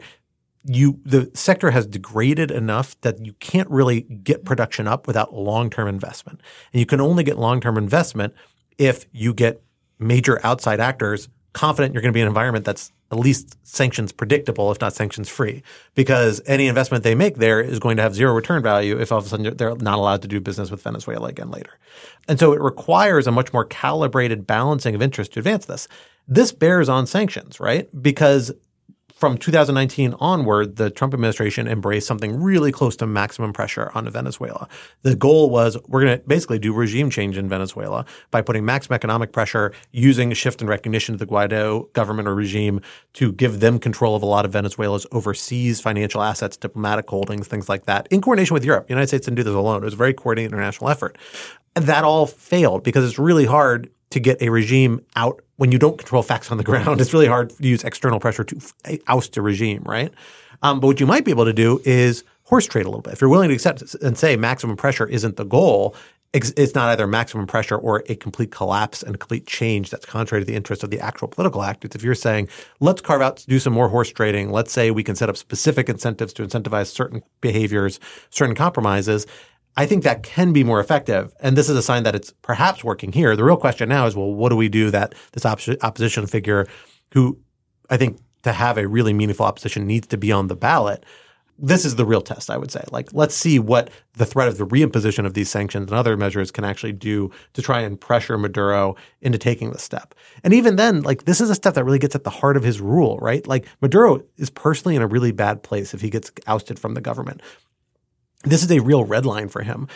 you the sector has degraded enough that you can't really get production up without long-term investment. And you can only get long-term investment if you get major outside actors confident you're going to be in an environment that's at least sanctions predictable, if not sanctions free, because any investment they make there is going to have zero return value if all of a sudden they're not allowed to do business with Venezuela again later. And so it requires a much more calibrated balancing of interest to advance this. This bears on sanctions, right? Because from 2019 onward, the Trump administration embraced something really close to maximum pressure on Venezuela. The goal was we're going to basically do regime change in Venezuela by putting maximum economic pressure, using shift in recognition to the Guaido government or regime to give them control of a lot of Venezuela's overseas financial assets, diplomatic holdings, things like that, in coordination with Europe. The United States didn't do this alone. It was a very coordinated international effort. And that all failed because it's really hard to get a regime out when you don't control facts on the [LAUGHS] ground. It's really hard to use external pressure to oust a regime, right? Um, but what you might be able to do is horse trade a little bit. If you're willing to accept and say maximum pressure isn't the goal, it's not either maximum pressure or a complete collapse and complete change that's contrary to the interest of the actual political act. It's if you're saying, let's carve out, do some more horse trading. Let's say we can set up specific incentives to incentivize certain behaviors, certain compromises. I think that can be more effective. And this is a sign that it's perhaps working here. The real question now is, well, what do we do that this op- opposition figure who I think to have a really meaningful opposition needs to be on the ballot? This is the real test, I would say. Like, let's see what the threat of the reimposition of these sanctions and other measures can actually do to try and pressure Maduro into taking the step. And even then, like, this is a step that really gets at the heart of his rule, right? Like, Maduro is personally in a really bad place if he gets ousted from the government this is a real red line for him.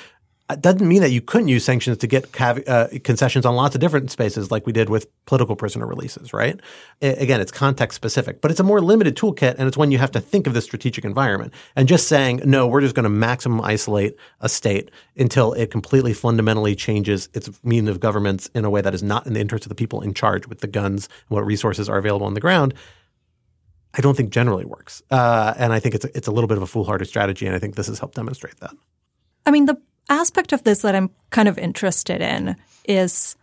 It doesn't mean that you couldn't use sanctions to get cav- uh, concessions on lots of different spaces, like we did with political prisoner releases, right? I- again, it's context specific, but it's a more limited toolkit, and it's when you have to think of the strategic environment. And just saying, no, we're just going to maximum isolate a state until it completely fundamentally changes its means of governments in a way that is not in the interest of the people in charge with the guns and what resources are available on the ground I don't think generally works. Uh, and I think it's a, it's a little bit of a foolhardy strategy, and I think this has helped demonstrate that. I mean, the aspect of this that I'm kind of interested in is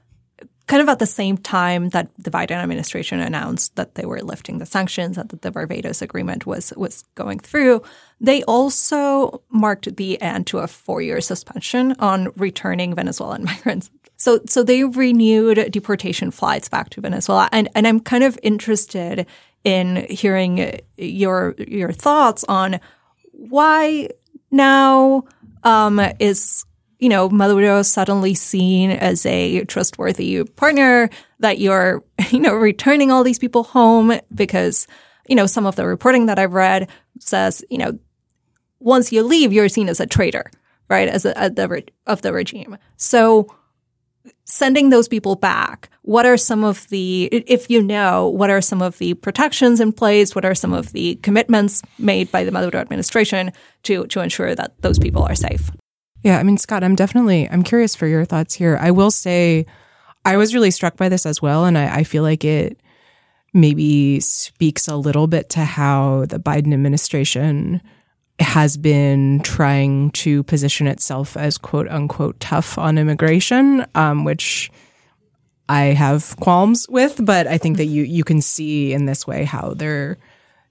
kind of at the same time that the Biden administration announced that they were lifting the sanctions and that the Barbados Agreement was was going through, they also marked the end to a four-year suspension on returning Venezuelan [LAUGHS] migrants. So so they renewed deportation flights back to Venezuela. And and I'm kind of interested in hearing your your thoughts on why now um, is you know Maduro suddenly seen as a trustworthy partner that you're [LAUGHS] you know returning all these people home because you know some of the reporting that I've read says you know once you leave you're seen as a traitor right as a, a the, of the regime. So sending those people back, what are some of the, if you know, what are some of the protections in place? What are some of the commitments made by the Maduro administration to, to ensure that those people are safe? Yeah, I mean, Scott, I'm definitely, I'm curious for your thoughts here. I will say, I was really struck by this as well. And I, I feel like it maybe speaks a little bit to how the Biden administration has been trying to position itself as quote unquote tough on immigration, um, which I have qualms with, but I think that you you can see in this way how they're,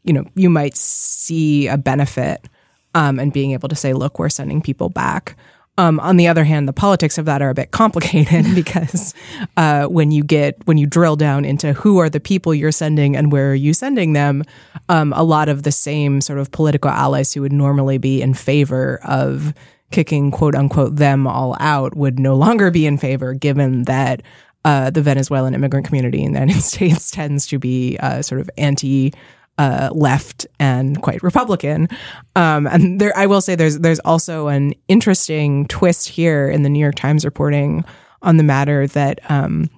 you know, you might see a benefit um, and being able to say, look, we're sending people back. Um, on the other hand, the politics of that are a bit complicated [LAUGHS] because uh, when you get when you drill down into who are the people you're sending and where are you sending them, um, a lot of the same sort of political allies who would normally be in favor of kicking quote unquote them all out would no longer be in favor, given that uh, the Venezuelan immigrant community in the United [LAUGHS] States tends to be uh, sort of anti uh, left and quite Republican. Um, and there, I will say, there's there's also an interesting twist here in the New York Times reporting on the matter that. Um,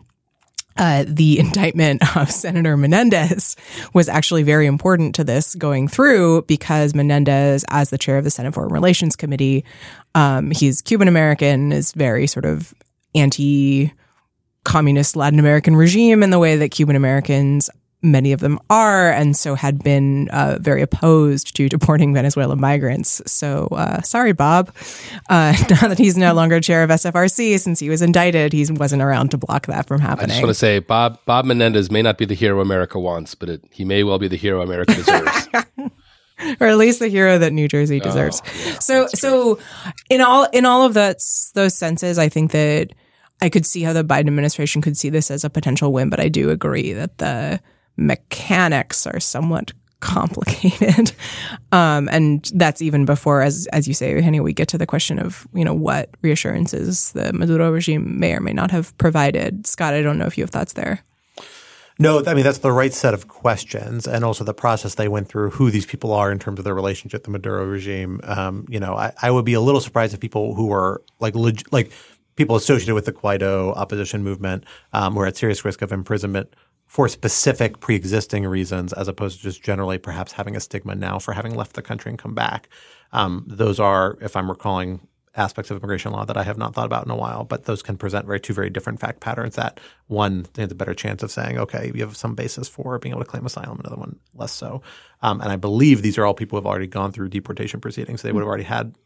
uh, the [LAUGHS] indictment of Senator Menendez was actually very important to this going through because Menendez, as the chair of the Senate Foreign Relations Committee, um, he's Cuban American, is very sort of anti communist Latin American regime in the way that Cuban Americans many of them are, and so had been uh, very opposed to [LAUGHS] deporting Venezuelan migrants. So uh, sorry, Bob. Uh, [LAUGHS] now that he's no longer chair of SFRC, since he was indicted, he wasn't around to block that from happening. I just want to say, Bob Bob Menendez may not be the hero America wants, but it, he may well be the hero America deserves. [LAUGHS] or at least the hero that New Jersey deserves. so, so in all in all of those those senses, I think that I could see how the Biden administration could see this as a potential win, but I do agree that the mechanics are somewhat [LAUGHS] complicated, um, and that's even before, as as you say, Henny, we get to the question of you know what reassurances the Maduro regime may or may not have provided. Scott, I don't know if you have thoughts there. No, I mean that's the right set of questions, and also the process they went through, who these people are in terms of their relationship to the Maduro regime. Um, you know, I, I, would be a little surprised if people who are like leg- like people associated with the Guaido opposition movement um, were at serious risk of imprisonment for specific pre-existing reasons, as opposed to just generally perhaps having a stigma now for having left the country and come back. Um, those are, if I'm recalling aspects of immigration law that I have not thought about in a while, but those can present very two very different fact patterns that one has a better chance of saying, okay, you have some basis for being able to claim asylum, another one less so. Um, and I believe these are all people who have already gone through deportation proceedings. So they would have already had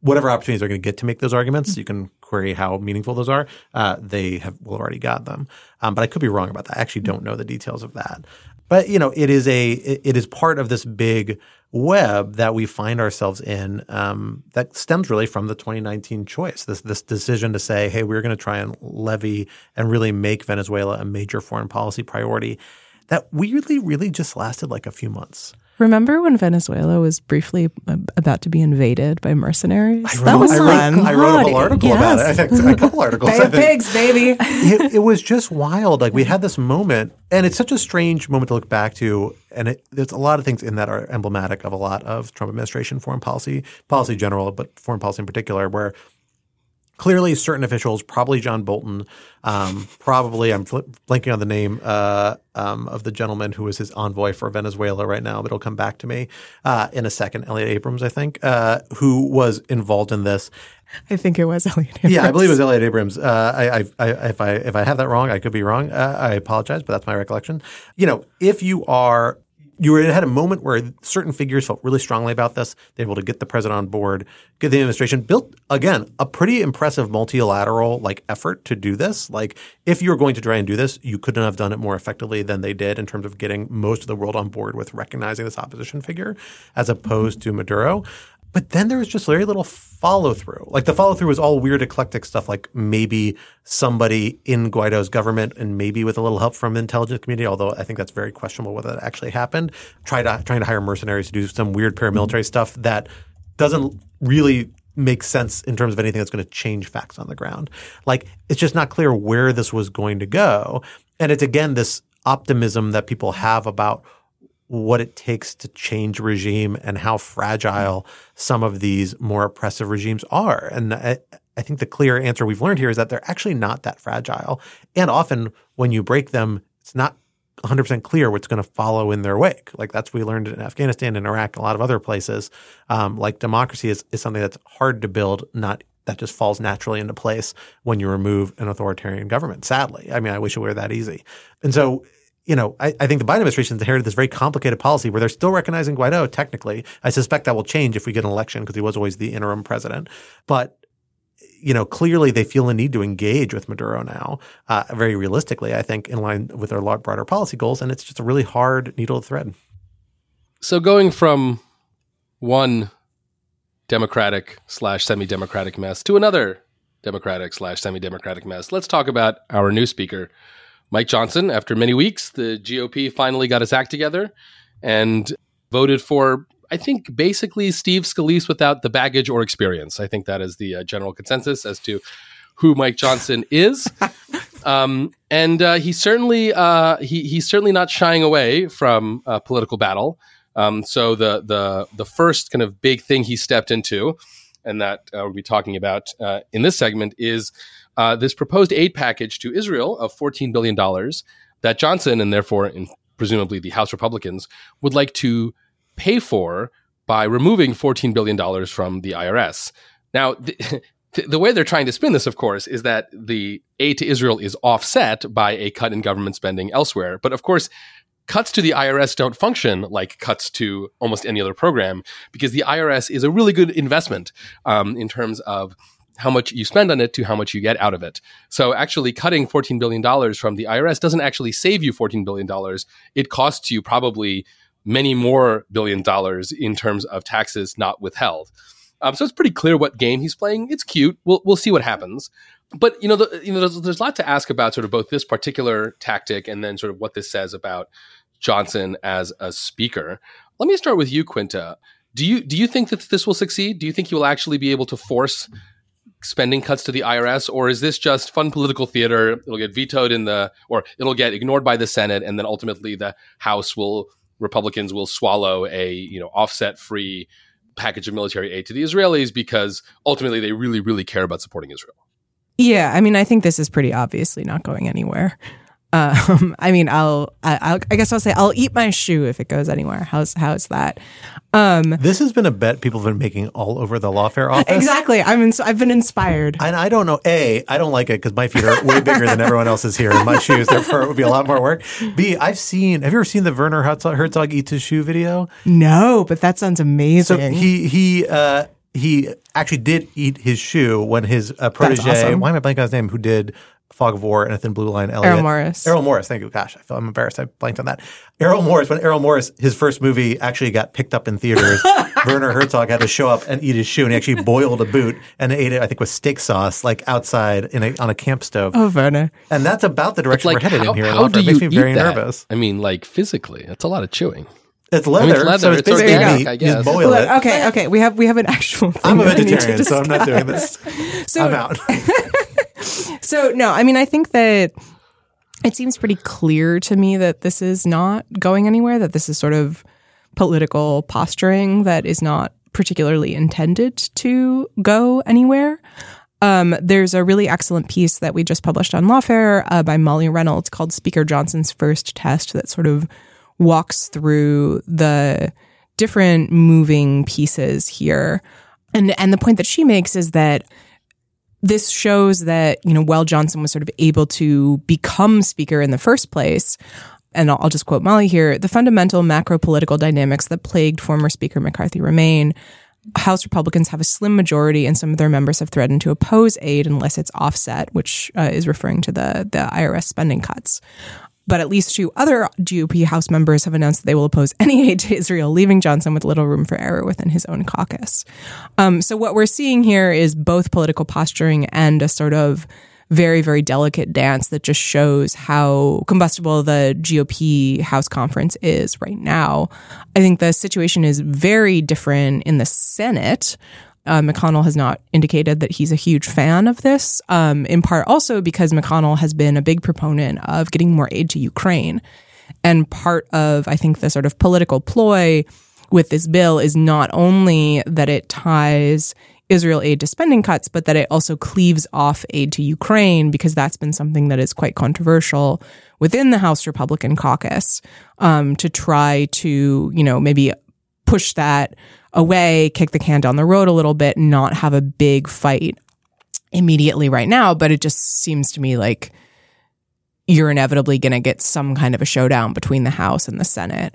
whatever opportunities they're going to get to make those arguments. You can query how meaningful those are. Uh, they have will already got them. Um, but I could be wrong about that. I actually don't know the details of that. But you know, it is a it is part of this big web that we find ourselves in um, that stems really from the 2019 choice. This this decision to say, hey, we're going to try and levy and really make Venezuela a major foreign policy priority. That weirdly, really just lasted like a few months. Remember when Venezuela was briefly uh, about to be invaded by mercenaries? I wrote, that was I fun. wrote, I wrote a whole God, article about it. I a couple articles. Bay of pigs, baby. it, it was just wild. Like we had this moment, and it's such a strange moment to look back to. And it, there's a lot of things in that are emblematic of a lot of Trump administration foreign policy, policy general, but foreign policy in particular, where clearly certain officials, probably John Bolton, um, probably I'm fl- blanking on the name uh, um, of the gentleman who was his envoy for Venezuela right now, but it'll come back to me uh, in a second. Elliot Abrams, I think, uh, who was involved in this. I think it was Elliot. Yeah, I believe it was Elliot Abrams. Uh, I, I, I, if I if I have that wrong, I could be wrong. Uh, I apologize, but that's my recollection. You know, if you are you were had a moment where certain figures felt really strongly about this. They were able to get the president on board, get the administration built again a pretty impressive multilateral like effort to do this. Like if you were going to try and do this, you couldn't have done it more effectively than they did in terms of getting most of the world on board with recognizing this opposition figure as opposed to Maduro. But then there was just very little follow through. Like the follow through was all weird, eclectic stuff. Like maybe somebody in Guaido's government, and maybe with a little help from the intelligence community, although I think that's very questionable whether that actually happened. Try to trying to hire mercenaries to do some weird paramilitary mm-hmm. stuff that doesn't really make sense in terms of anything that's going to change facts on the ground. Like it's just not clear where this was going to go, and it's again this optimism that people have about what it takes to change regime and how fragile some of these more oppressive regimes are. And I, I think the clear answer we've learned here is that they're actually not that fragile. And often when you break them, it's not 100% clear what's going to follow in their wake. Like that's what we learned in Afghanistan and Iraq, and a lot of other places. Um, like democracy is, is something that's hard to build, not that just falls naturally into place when you remove an authoritarian government. Sadly, I mean, I wish it were that easy. And so you know, I, I, think the Biden administration has inherited this very complicated policy where they're still recognizing Guaido technically. I suspect that will change if we get an election because he was always the interim president. But, you know, clearly they feel a need to engage with Maduro now, uh, very realistically, I think, in line with their broader policy goals. And it's just a really hard needle to thread. So going from one democratic slash semi democratic mess to another democratic slash semi democratic mess, let's talk about our new speaker. Mike Johnson, after many weeks, the GOP finally got its act together and voted for, I think, basically Steve Scalise without the baggage or experience. I think that is the uh, general consensus as to who Mike Johnson is. [LAUGHS] um, and uh, he certainly uh, he, he's certainly not shying away from uh, political battle. Um, so the the the first kind of big thing he stepped into, and that uh, we'll be talking about uh, in this segment is uh, this proposed aid package to Israel of $14 billion that Johnson and therefore presumably the House Republicans would like to pay for by removing $14 billion from the IRS. Now, th- [LAUGHS] th- the way they're trying to spin this, of course, is that the aid to Israel is offset by a cut in government spending elsewhere. But of course, cuts to the IRS don't function like cuts to almost any other program because the IRS is a really good investment um, in terms of how much you spend on it to how much you get out of it. So actually cutting $14 billion from the IRS doesn't actually save you $14 billion. It costs you probably many more billion dollars in terms of taxes not withheld. Um, so it's pretty clear what game he's playing. It's cute. We'll, we'll see what happens. But you know, the, you know, there's, there's a lot to ask about sort of both this particular tactic and then sort of what this says about Johnson as a speaker. Let me start with you, Quinta. Do you do you think that this will succeed? Do you think he will actually be able to force spending cuts to the IRS, or is this just fun political theater? It'll get vetoed in the, or it'll get ignored by the Senate, and then ultimately the House will Republicans will swallow a you know offset free package of military aid to the Israelis because ultimately they really really care about supporting Israel. Yeah, I mean, I think this is pretty obviously not going anywhere. Um, [LAUGHS] I mean, I'll, I, I'll, I guess I'll say I'll eat my shoe if it goes anywhere. How's, how's that? Um, This has been a bet people have been making all over the lawfare [LAUGHS] office. exactly. I'm, ins- I've been inspired. And I don't know. A, I don't like it because my feet are way [LAUGHS] bigger than everyone else's here in my shoes. Therefore, it would be a lot more work. B, I've seen. Have you ever seen the Werner Herzog, Herzog eats his shoe video? No, but that sounds amazing. So he he uh, he actually did eat his shoe when his uh, protege. awesome. Why am I blanking on his name? Who did Fog of War and a Thin Blue Line? Elliot. Errol Morris. Errol Morris. Thank you. Gosh, I feel I'm embarrassed. I blanked on that. Errol Morris. When Errol Morris, his first movie actually got picked up in theaters. [LAUGHS] Werner Herzog had to show up and eat his shoe, and he actually boiled a boot and ate it. I think with steak sauce, like outside in a, on a camp stove. oh, Werner. And that's about the direction we're headed how, in here. how do it you makes me eat very that? nervous. I mean, like physically, it's a lot of chewing. It's leather, it's leather, so it's it's basically organic, meat. I You just guess. boil it. okay, okay. We have we have an actual. Thing I'm a that we need to vegetarian, so I'm not doing this. So I'm out. [LAUGHS] So no, I mean I think that it seems pretty clear to me that this is not going anywhere, that this is sort of political posturing that is not particularly intended to go anywhere. Um, there's a really excellent piece that we just published on Lawfare uh, by Molly Reynolds called Speaker Johnson's First Test that sort of walks through the different moving pieces here. And and the point that she makes is that this shows that, you know, while Johnson was sort of able to become speaker in the first place, and I'll, just quote Molly here, the fundamental macro political dynamics that plagued former Speaker McCarthy remain. House Republicans have a slim majority, and some of their members have threatened to oppose aid unless it's offset, which uh, is referring to the the IRS spending cuts. But at least two other GOP House members have announced that they will oppose any [LAUGHS] aid to Israel, leaving Johnson with little room for error within his own caucus. Um, so what we're seeing here is both political posturing and a sort of very, very delicate dance that just shows how combustible the GOP House conference is right now. I think the situation is very different in the Senate. Uh, McConnell has not indicated that he's a huge fan of this, um, in part also because McConnell has been a big proponent of getting more aid to Ukraine. And part of, I think, the sort of political ploy with this bill is not only that it ties Israel aid to spending cuts, but that it also cleaves off aid to Ukraine because that's been something that is quite controversial within the House Republican caucus um, to try to, you know, maybe push that away, kick the can down the road a little bit, and not have a big fight immediately right now. But it just seems to me like you're inevitably going to get some kind of a showdown between the House and the Senate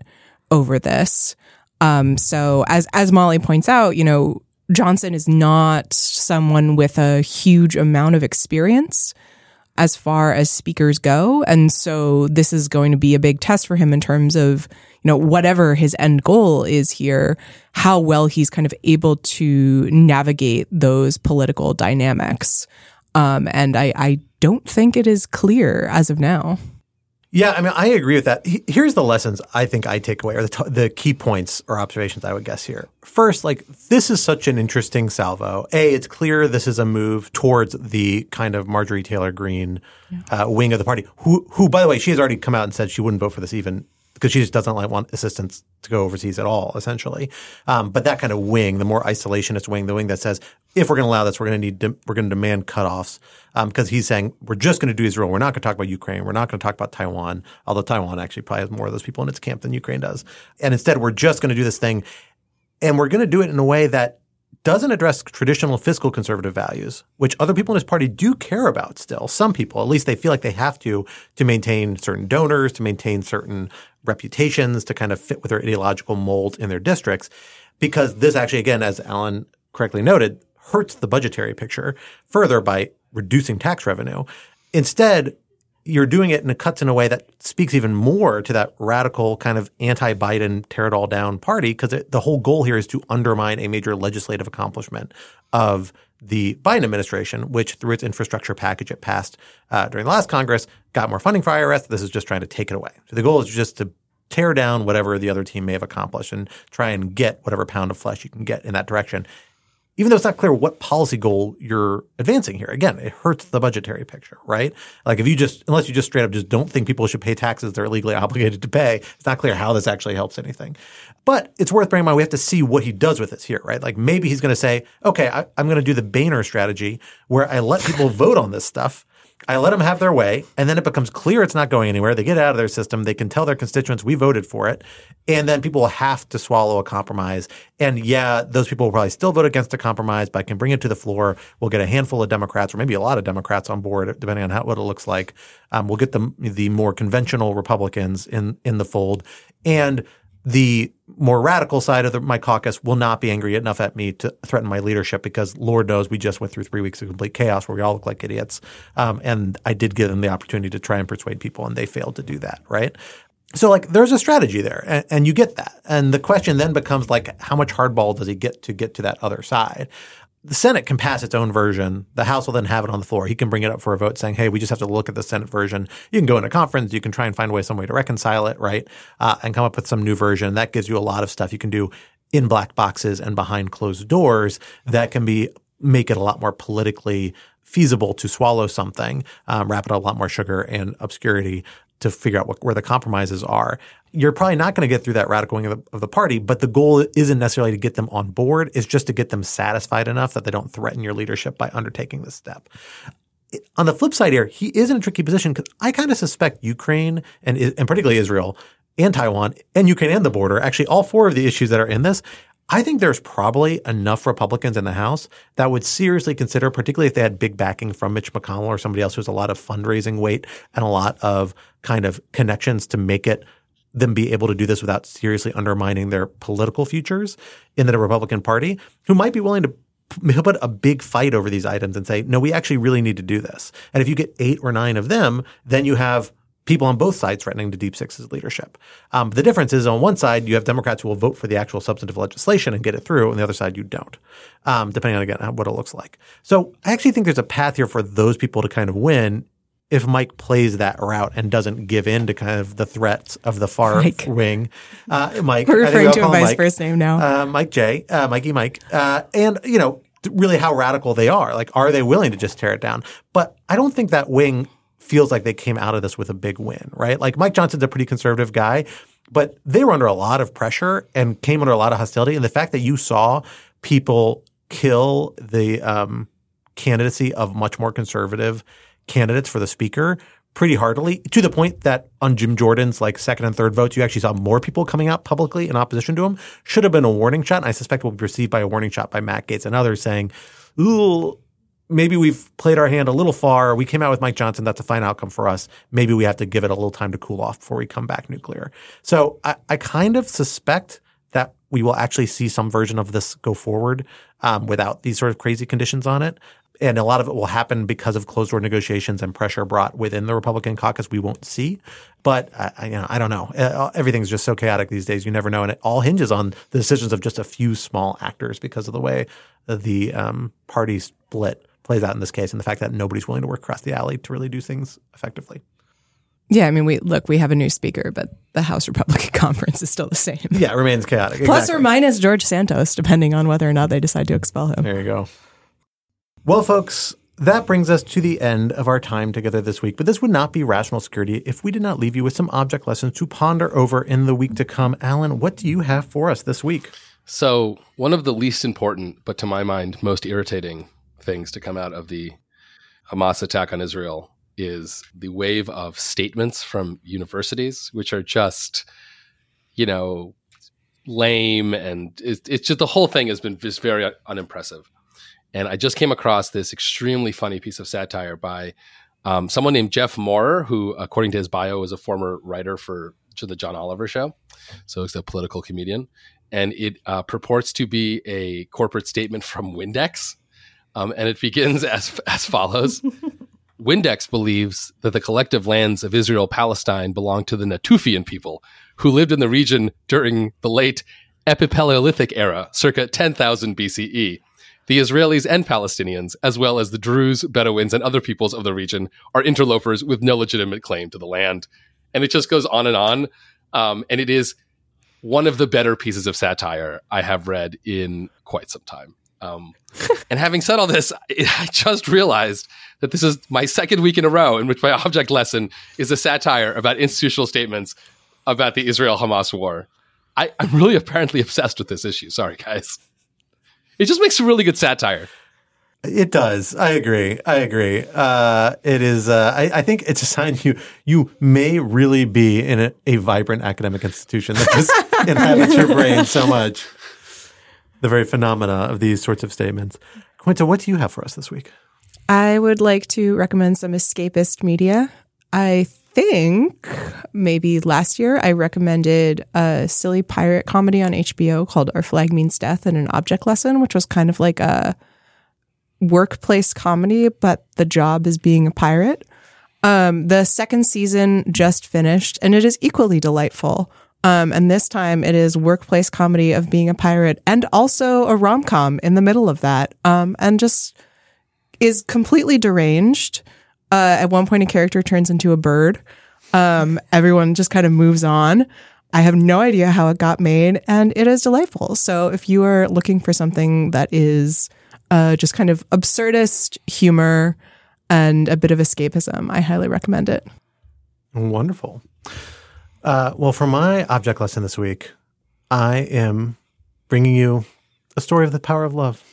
over this. Um, so as as Molly points out, you know, Johnson is not someone with a huge amount of experience as far as speakers go. And so this is going to be a big test for him in terms of, you know, whatever his end goal is here, how well he's kind of able to navigate those political dynamics. Um, and I, I don't think it is clear as of now. Yeah, I mean, I agree with that. Here's the lessons I think I take away, or the, t- the key points or observations I would guess here. First, like this is such an interesting salvo. A, it's clear this is a move towards the kind of Marjorie Taylor Greene uh, wing of the party, who, who, by the way, she has already come out and said she wouldn't vote for this even because she just doesn't like want assistance to go overseas at all, essentially. Um, but that kind of wing, the more isolationist wing, the wing that says if we're going to allow this, we're going to need de- we're going to demand cutoffs because he's saying we're just going to do Israel. We're not going to talk about Ukraine. We're not going to talk about Taiwan, although Taiwan actually probably has more of those people in its camp than Ukraine does. And instead, we're just going to do this thing, and we're going to do it in a way that doesn't address traditional fiscal conservative values, which other people in his party do care about still. Some people, at least they feel like they have to, to maintain certain donors, to maintain certain reputations, to kind of fit with their ideological mold in their districts. Because this actually, again, as Alan correctly noted, hurts the budgetary picture further by reducing tax revenue. Instead, you're doing it and it cuts in a way that speaks even more to that radical kind of anti-Biden tear it all down party because the whole goal here is to undermine a major legislative accomplishment of the Biden administration, which through its infrastructure package it passed uh, during the last Congress got more funding for IRS. This is just trying to take it away. So the goal is just to tear down whatever the other team may have accomplished and try and get whatever pound of flesh you can get in that direction even though it's not clear what policy goal you're advancing here. Again, it hurts the budgetary picture, right? Like if you just, unless you just straight up just don't think people should pay taxes they're legally [LAUGHS] obligated to pay, it's not clear how this actually helps anything. But it's worth bearing in mind we have to see what he does with this here, right? Like maybe he's going to say, okay, I, am going to do the Boehner strategy where I let people vote on this stuff I let them have their way, and then it becomes clear it's not going anywhere. They get out of their system. They can tell their constituents we voted for it, and then people will have to swallow a compromise. And yeah, those people will probably still vote against a compromise, but I can bring it to the floor. We'll get a handful of Democrats, or maybe a lot of Democrats on board, depending on how, what it looks like. Um, we'll get the the more conventional Republicans in in the fold, and the more radical side of the, my caucus will not be angry enough at me to threaten my leadership because Lord knows we just went through three weeks of complete chaos where we all look like idiots. Um, and I did give them the opportunity to try and persuade people, and they failed to do that, right? So like there's a strategy there and, and, you get that. And the question then becomes like how much hardball does he get to get to that other side? The Senate can pass its own version. The House will then have it on the floor. He can bring it up for a vote saying, hey, we just have to look at the Senate version. You can go in a conference. You can try and find a way, some way to reconcile it, right? Uh, and come up with some new version. That gives you a lot of stuff you can do in black boxes and behind closed doors that can be make it a lot more politically feasible to swallow something, um, wrap it up a lot more sugar and obscurity to figure out what, where the compromises are. You're probably not going to get through that radical wing of the, of the, party, but the goal isn't necessarily to get them on board. It's just to get them satisfied enough that they don't threaten your leadership by undertaking this step. On the flip side here, he is in a tricky position because I kind of suspect Ukraine and, and particularly Israel and Taiwan and Ukraine and the border, actually all four of the issues that are in this, I think there's probably enough Republicans in the House that would seriously consider, particularly if they had big backing from Mitch McConnell or somebody else who has a lot of fundraising weight and a lot of kind of connections to make it them be able to do this without seriously undermining their political futures in the Republican Party, who might be willing to put a big fight over these items and say, no, we actually really need to do this. And if you get eight or nine of them, then you have people on both sides threatening to Deep Six's leadership. Um, the difference is on one side, you have Democrats who will vote for the actual substantive legislation and get it through, and the other side, you don't, um, depending on, again, what it looks like. So I actually think there's a path here for those people to kind of win if Mike plays that route and doesn't give in to kind of the threats of the far Mike. wing. Uh, Mike. We're referring to him by his first name now. Uh, Mike J, uh, Mikey Mike. Uh, and, you know, really how radical they are. Like, are they willing to just tear it down? But I don't think that wing – feels like they came out of this with a big win, right? Like Mike Johnson's a pretty conservative guy, but they were under a lot of pressure and came under a lot of hostility. And the fact that you saw people kill the um, candidacy of much more conservative candidates for the speaker pretty heartily to the point that on Jim Jordan's like second and third votes, you actually saw more people coming out publicly in opposition to him. Should have been a warning shot. And I suspect will be perceived by a warning shot by Matt Gaetz and others saying, ooh, maybe we've played our hand a little far. We came out with Mike Johnson. That's a fine outcome for us. Maybe we have to give it a little time to cool off before we come back nuclear. So I, I kind of suspect that we will actually see some version of this go forward um, without these sort of crazy conditions on it. And a lot of it will happen because of closed door negotiations and pressure brought within the Republican caucus. We won't see, but I, you know, I don't know. Uh, everything's just so chaotic these days. You never know, and it all hinges on the decisions of just a few small actors because of the way the um, party split plays out in this case and the fact that nobody's willing to work across the alley to really do things effectively. Yeah, I mean, we look, we have a new speaker, but the House Republican [LAUGHS] Conference is still the same. Yeah, it remains chaotic. Plus or minus George Santos, depending on whether or not they decide to expel him. There you go. Well, folks, that brings us to the end of our time together this week. But this would not be rational security if we did not leave you with some object lessons to ponder over in the week to come. Alan, what do you have for us this week? So, one of the least important, but to my mind, most irritating things to come out of the Hamas attack on Israel is the wave of statements from universities, which are just, you know, lame and it's, it's just the whole thing has been just very unimpressive. And I just came across this extremely funny piece of satire by um, someone named Jeff Moore, who, according to his bio, is a former writer for the John Oliver Show. So he's a political comedian. And it uh, purports to be a corporate statement from Windex. Um, and it begins [LAUGHS] as, as follows Windex believes that the collective lands of Israel Palestine belong to the Natufian people who lived in the region during the late Epipaleolithic era, circa 10,000 BCE. The Israelis and Palestinians, as well as the Druze, Bedouins, and other peoples of the region, are interlopers with no legitimate claim to the land. And it just goes on and on. Um, and it is one of the better pieces of satire I have read in quite some time. Um, and having said all this, [LAUGHS] I just realized that this is my second week in a row in which my object lesson is a satire about institutional statements about the Israel Hamas war. I, I'm really apparently obsessed with this issue. Sorry, guys. It just makes a really good satire. It does. I agree. I agree. Uh, it is. Uh, I, I, think it's a sign you you may really be in a, a vibrant academic institution that just [LAUGHS] inhabits your brain so much. The very phenomena of these sorts of statements. Quinta, what do you have for us this week? I would like to recommend some escapist media. I think maybe last year I recommended a silly pirate comedy on HBO called Our Flag Means Death and an Object Lesson, which was kind of like a workplace comedy, but the job is being a pirate. Um, the second season just finished and it is equally delightful. Um, and this time it is workplace comedy of being a pirate and also a rom com in the middle of that. Um, and just is completely deranged. Uh, at one point, a character turns into a bird. Um, everyone just kind of moves on. I have no idea how it got made, and it is delightful. So, if you are looking for something that is uh, just kind of absurdist humor and a bit of escapism, I highly recommend it. Wonderful. Uh, well, for my object lesson this week, I am bringing you a story of the power of love.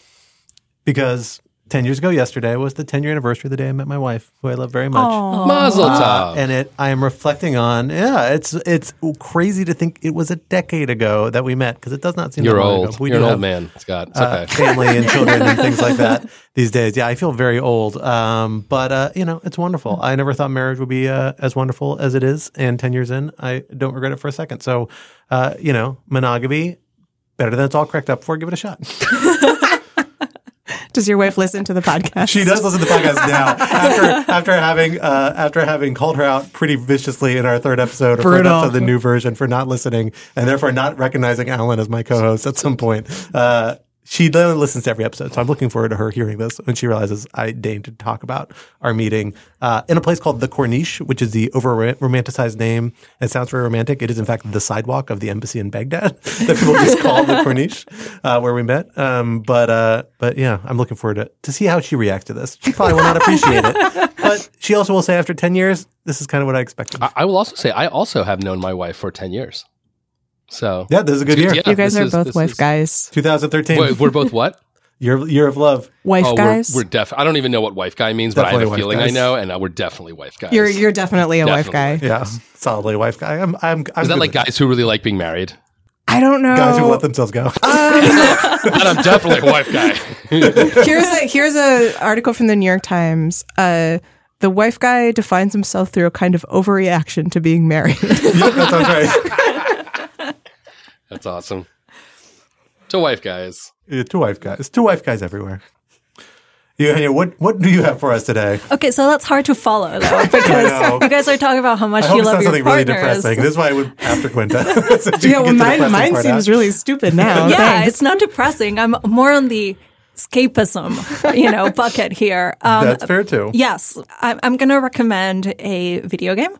Because 10 years ago yesterday was the 10 year anniversary of the day I met my wife, who I love very much. Mazel tov. Uh, and it, I am reflecting on, yeah, it's it's crazy to think it was a decade ago that we met because it does not seem You're that long old. ago. We You're do an have, old man, Scott. It's uh, okay. [LAUGHS] family and children and things like that [LAUGHS] these days. Yeah, I feel very old. Um, but, uh, you know, it's wonderful. I never thought marriage would be uh, as wonderful as it is. And 10 years in, I don't regret it for a second. So, uh, you know, monogamy, better than it's all cracked up for. Give it a shot. [LAUGHS] [LAUGHS] Does your wife listen to the podcast? She does listen to the podcast now [LAUGHS] after after having uh, after having called her out pretty viciously in our third episode or fourth Brutal. episode of the new version for not listening and therefore not recognizing Alan as my co-host at some point. Uh, she listens to every episode, so I'm looking forward to her hearing this when she realizes I deigned to talk about our meeting uh, in a place called the Corniche, which is the over romanticized name. It sounds very romantic. It is in fact the sidewalk of the embassy in Baghdad [LAUGHS] that people just call the Corniche, uh, where we met. Um, but uh, but yeah, I'm looking forward to to see how she reacts to this. She probably will not appreciate it, but she also will say after 10 years, this is kind of what I expected. I, I will also say I also have known my wife for 10 years. So yeah, this is a good year. Yeah, you guys are is- both wife is- guys. 2013, Wait, we're both what? [LAUGHS] year year of love. Wife oh, guys. we're, we're def. I don't even know what wife guy means, but I have a feeling guys. I know, and uh, we're definitely wife guys. you're you're definitely a wife guy. Definitely. Yeah, solidly wife guy. I'm I'm, I'm Is that like guys who really like being married? I don't know. guys who let themselves go? [LAUGHS] [LAUGHS] Then I'm definitely a wife guy. here's a here's a article from the New York Times. Uh, the wife guy defines himself through a kind of overreaction to being married. yep, that sounds right. That's awesome. To wife guys. Yeah, two wife guys. Two wife guys everywhere. Eugenia, what what do you have for us today? Okay, so that's hard to follow though [LAUGHS] because you guys are talking about how much I hope you it's love not your something really partners. depressing. This is why I would after Quinta. [LAUGHS] [LAUGHS] So yeah, can get well, mine mine seems out. really stupid now. yeah, Thanks. it's not depressing. I'm more on the escapism, you know, bucket here. Um, That's fair too. Yes, I'm, I'm going to recommend a video game.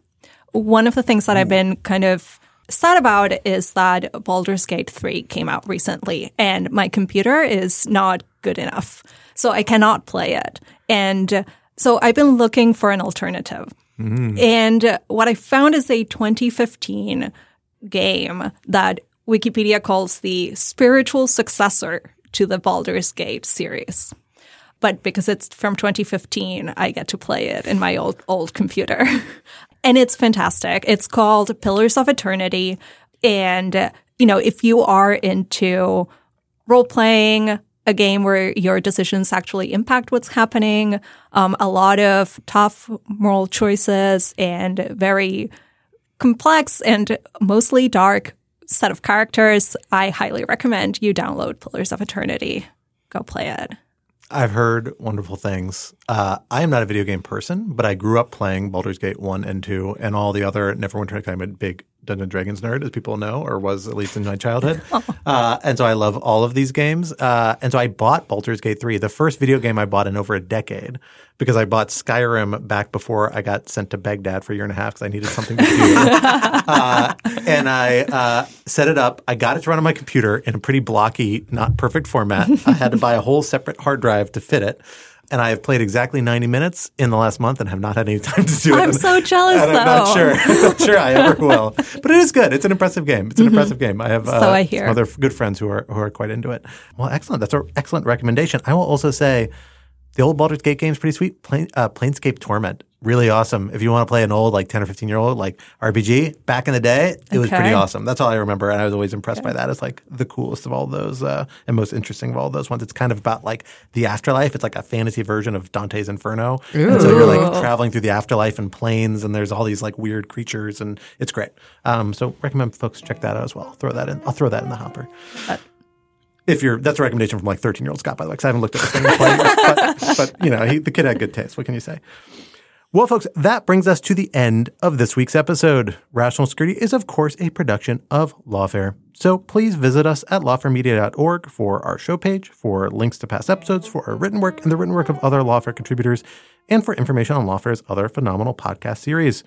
One of the things that I've been kind of sad about is that Baldur's Gate 3 came out recently and my computer is not good enough. So I cannot play it. And so I've been looking for an alternative. Mm. And what I found is a 2015 game that Wikipedia calls the spiritual successor to the Baldur's Gate series but because it's from 2015, I get to play it in my old old computer. [LAUGHS] and it's fantastic. It's called Pillars of Eternity and you know, if you are into role playing, a game where your decisions actually impact what's happening, um, a lot of tough moral choices, and very complex and mostly dark set of characters, I highly recommend you download Pillars of Eternity. Go play it. I've heard wonderful things. Uh, I am not a video game person, but I grew up playing Baldur's Gate 1 and 2 and all the other Neverwinter. I'm a big Dungeons and Dragons nerd, as people know, or was at least in my childhood. [LAUGHS] uh, and so I love all of these games. Uh, and so I bought Baldur's Gate 3, the first video game I bought in over a decade, because I bought Skyrim back before I got sent to Baghdad for a year and a half because I needed something to do. [LAUGHS] uh, and I uh, set it up. I got it to run on my computer in a pretty blocky, not perfect format. I had to buy a whole separate hard drive to fit it and I have played exactly 90 minutes in the last month and have not had any [LAUGHS] time to do it. I'm so jealous, and. I'm not sure. I'm not sure I ever will. [LAUGHS] But it is good. It's an impressive game. It's an mm-hmm. impressive game. I have uh, so I hear. other good friends who are who are quite into it. Well, excellent. That's an excellent recommendation. I will also say the old Baldur's Gate game is pretty sweet. Plane, uh, Planescape Torment really awesome. If you want to play an old like 10 or 15 year old like RPG back in the day, it okay. was pretty awesome. That's all I remember. And I was always impressed okay. by that. It's like the coolest of all those uh, and most interesting of all those ones. It's kind of about like the afterlife. It's like a fantasy version of Dante's Inferno. Ooh. And so you're like traveling through the afterlife in planes and there's all these like weird creatures and it's great. Um, so recommend folks check that out as well. Throw that in. I'll throw that in the hopper. Uh, if you're, that's a recommendation from like 13 year old Scott, by the way, because I haven't looked at this thing, but, but, you know, he, the kid had good taste. What can you say? Well, folks, that brings us to the end of this week's episode. Rational Security is, of course, a production of Lawfare. So please visit us at lawfaremedia.org for our show page, for links to past episodes, for our written work and the written work of other Lawfare contributors, and for information on Lawfare's other phenomenal podcast series.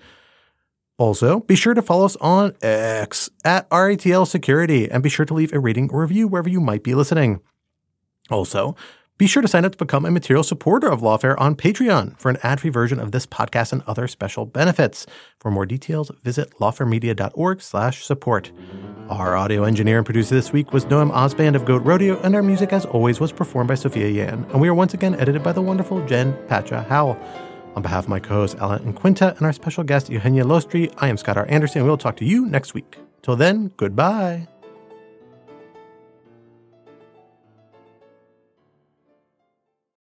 Also, be sure to follow us on X at RATL Security and be sure to leave a rating or review wherever you might be listening. Also, be sure to sign up to become a material supporter of Lawfare on Patreon for an ad-free version of this podcast and other special benefits. For more details, visit lawfaremedia.org slash support. Our audio engineer and producer this week was Noam Osband of Goat Rodeo, and our music, as always, was performed by Sophia Yan. And we are once again edited by the wonderful Jen Patja Howell. On behalf of my co-hosts Alan and Quinta and our special guest Eugenia Lostri, I am Scott R. Anderson, and we'll talk to you next week. Till then, goodbye.